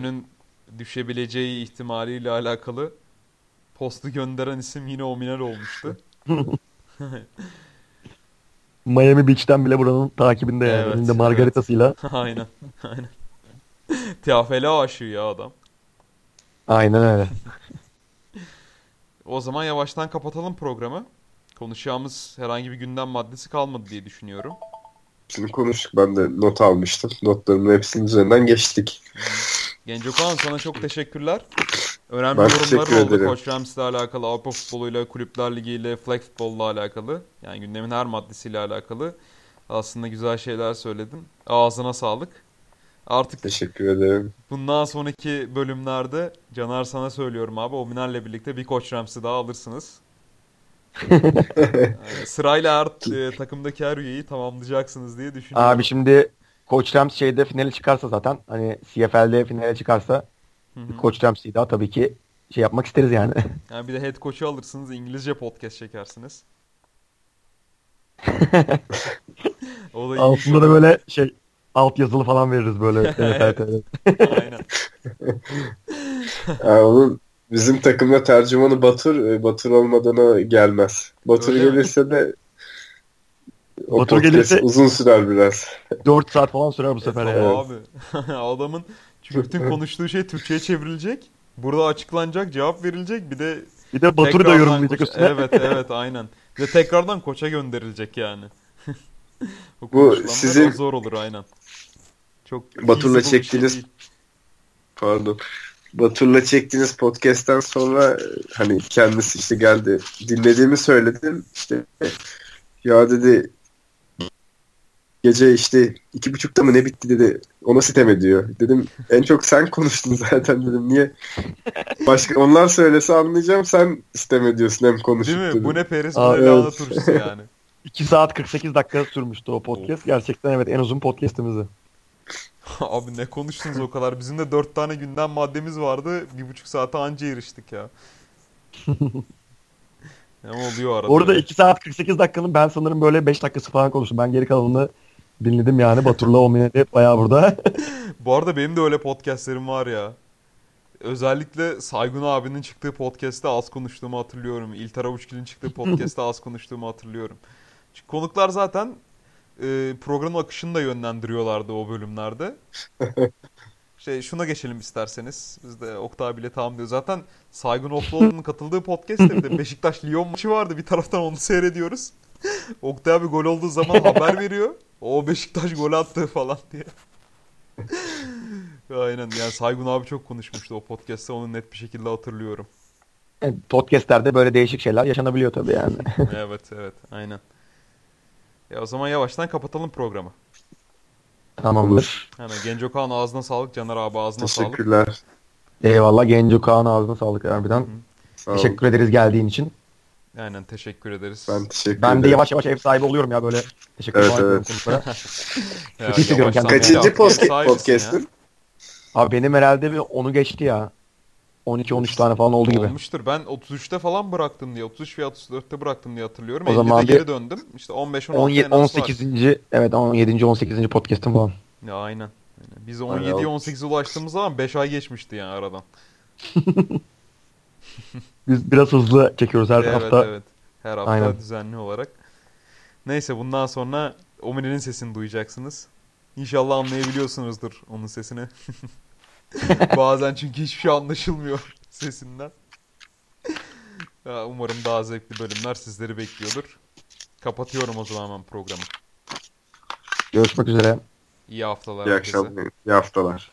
Düşebileceği ihtimaliyle alakalı postu gönderen isim yine Ominal olmuştu. Miami Beach'ten bile buranın takibinde yani. Evet, Elinde margaritasıyla. aynen. Aynen. Tiyafeli aşığı ya adam. Aynen öyle. O zaman yavaştan kapatalım programı. Konuşacağımız herhangi bir gündem maddesi kalmadı diye düşünüyorum. Şimdi konuştuk. Ben de not almıştım. Notlarımın hepsinin üzerinden geçtik. Genco Kaan sana çok teşekkürler. Önemli Ben yorumlar teşekkür oldu. ederim. Koç Rams'le alakalı, Avrupa futboluyla, Kulüpler Ligi ile, Flag futbolla alakalı. Yani gündemin her maddesiyle alakalı. Aslında güzel şeyler söyledin. Ağzına sağlık. Artık Teşekkür ederim. bundan sonraki bölümlerde Caner sana söylüyorum abi. Ominer'le birlikte bir Koç Rams'i daha alırsınız. Yani sırayla her e, takımdaki her üyeyi tamamlayacaksınız diye düşünüyorum. Abi şimdi Koç Rams şeyde finale çıkarsa zaten hani CFL'de finale çıkarsa Hı hı. Koç Rams'i daha tabii ki şey yapmak isteriz yani. Yani bir de head coach'u alırsınız, İngilizce podcast çekersiniz. O da Altında da böyle şey alt yazılı falan veririz böyle. Evet, evet, evet. Aynen. Yani onun bizim takımda tercümanı Batur. e, Batur olmadan gelmez. Batur Öyle mi? gelirse de o Batur podcast gelirse- uzun sürer biraz. 4 saat falan sürer bu sefer Tabii ya. abi. Adamın çünkü bütün konuştuğu şey Türkçe'ye çevrilecek. Burada açıklanacak, cevap verilecek. Bir de Bir de Batur'u da yorumlayacak koça- üstüne. Evet, evet, aynen. De tekrardan koça gönderilecek yani. Bu sizin- zor olur aynen. Çok Batur'la şey çektiğiniz- değil. Pardon. Batur'la çektiğiniz podcast'ten sonra hani kendisi işte geldi. Dinlediğimi söyledim. İşte ya dedi gece işte iki buçukta mı ne bitti dedi. Ona sitem ediyor. Dedim en çok sen konuştun zaten dedim. Niye? Başka onlar söylese anlayacağım. Sen sitem ediyorsun hem konuşup Değil mi? dedim. Bu ne Peris, bu Aa, ne evet. turşusu yani. 2 saat 48 dakika sürmüştü o podcast. Gerçekten evet en uzun podcast'imizi. Abi ne konuştunuz o kadar? Bizim de dört tane gündem maddemiz vardı. Bir buçuk saate anca eriştik ya. ne oluyor arada? Orada öyle. 2 saat 48 dakikanın ben sanırım böyle 5 dakikası falan konuştum. Ben geri kalanını dinledim yani. Batur'la Omine'de bayağı burada. Bu arada benim de öyle podcastlerim var ya. Özellikle Saygun abinin çıktığı podcast'te az konuştuğumu hatırlıyorum. İlter Avuçgil'in çıktığı podcast'te az konuştuğumu hatırlıyorum. Çünkü konuklar zaten e, programın akışını da yönlendiriyorlardı o bölümlerde. Şey şuna geçelim isterseniz. Biz de Oktay bile tamam diyor. Zaten Saygun Offload'un katıldığı podcast'te bir de Beşiktaş Lyon maçı vardı. Bir taraftan onu seyrediyoruz. Oktay abi gol olduğu zaman haber veriyor. O Beşiktaş gol attı falan diye. Aynen yani Saygun abi çok konuşmuştu o podcast'te onu net bir şekilde hatırlıyorum. Yani podcastlerde böyle değişik şeyler yaşanabiliyor tabii yani. evet evet aynen. Ya o zaman yavaştan kapatalım programı. Tamamdır. Hemen Genco Kaan ağzına sağlık. Caner abi ağzına sağlık. Teşekkürler. Eyvallah Genco Kaan ağzına sağlık harbiden. Sağ olun. Teşekkür ederiz geldiğin için. Aynen teşekkür ederiz. Ben teşekkür Ben ederim. de yavaş yavaş ev sahibi oluyorum ya böyle. Teşekkür Evet, ederim evet. konuklara. Ya, kötü hissediyorum kendimi. Kaçıncı podcast'ın? Abi benim herhalde bir 10'u geçti ya. 12-13 tane falan oldu gibi. Olmuştur. Ben 33'te falan bıraktım diye. 33 veya 34'te bıraktım diye hatırlıyorum. O 50'de zaman bir- geri döndüm. İşte 15 16 17, en az var. 18. evet 17. 18. podcast'ım falan. Ya aynen. aynen. Biz Bayağı 17'ye olmuş. 18'e ulaştığımız zaman 5 ay geçmişti yani aradan. Biz biraz hızlı çekiyoruz her evet hafta. evet. Her hafta Aynen. düzenli olarak. Neyse bundan sonra Omni'nin sesini duyacaksınız. İnşallah anlayabiliyorsunuzdur onun sesini. Bazen çünkü hiçbir şey anlaşılmıyor sesinden. Ya, umarım daha zevkli bölümler sizleri bekliyordur. Kapatıyorum o zaman ben programı. Görüşmek üzere. İyi haftalar İyi herkese. akşamlar. İyi haftalar.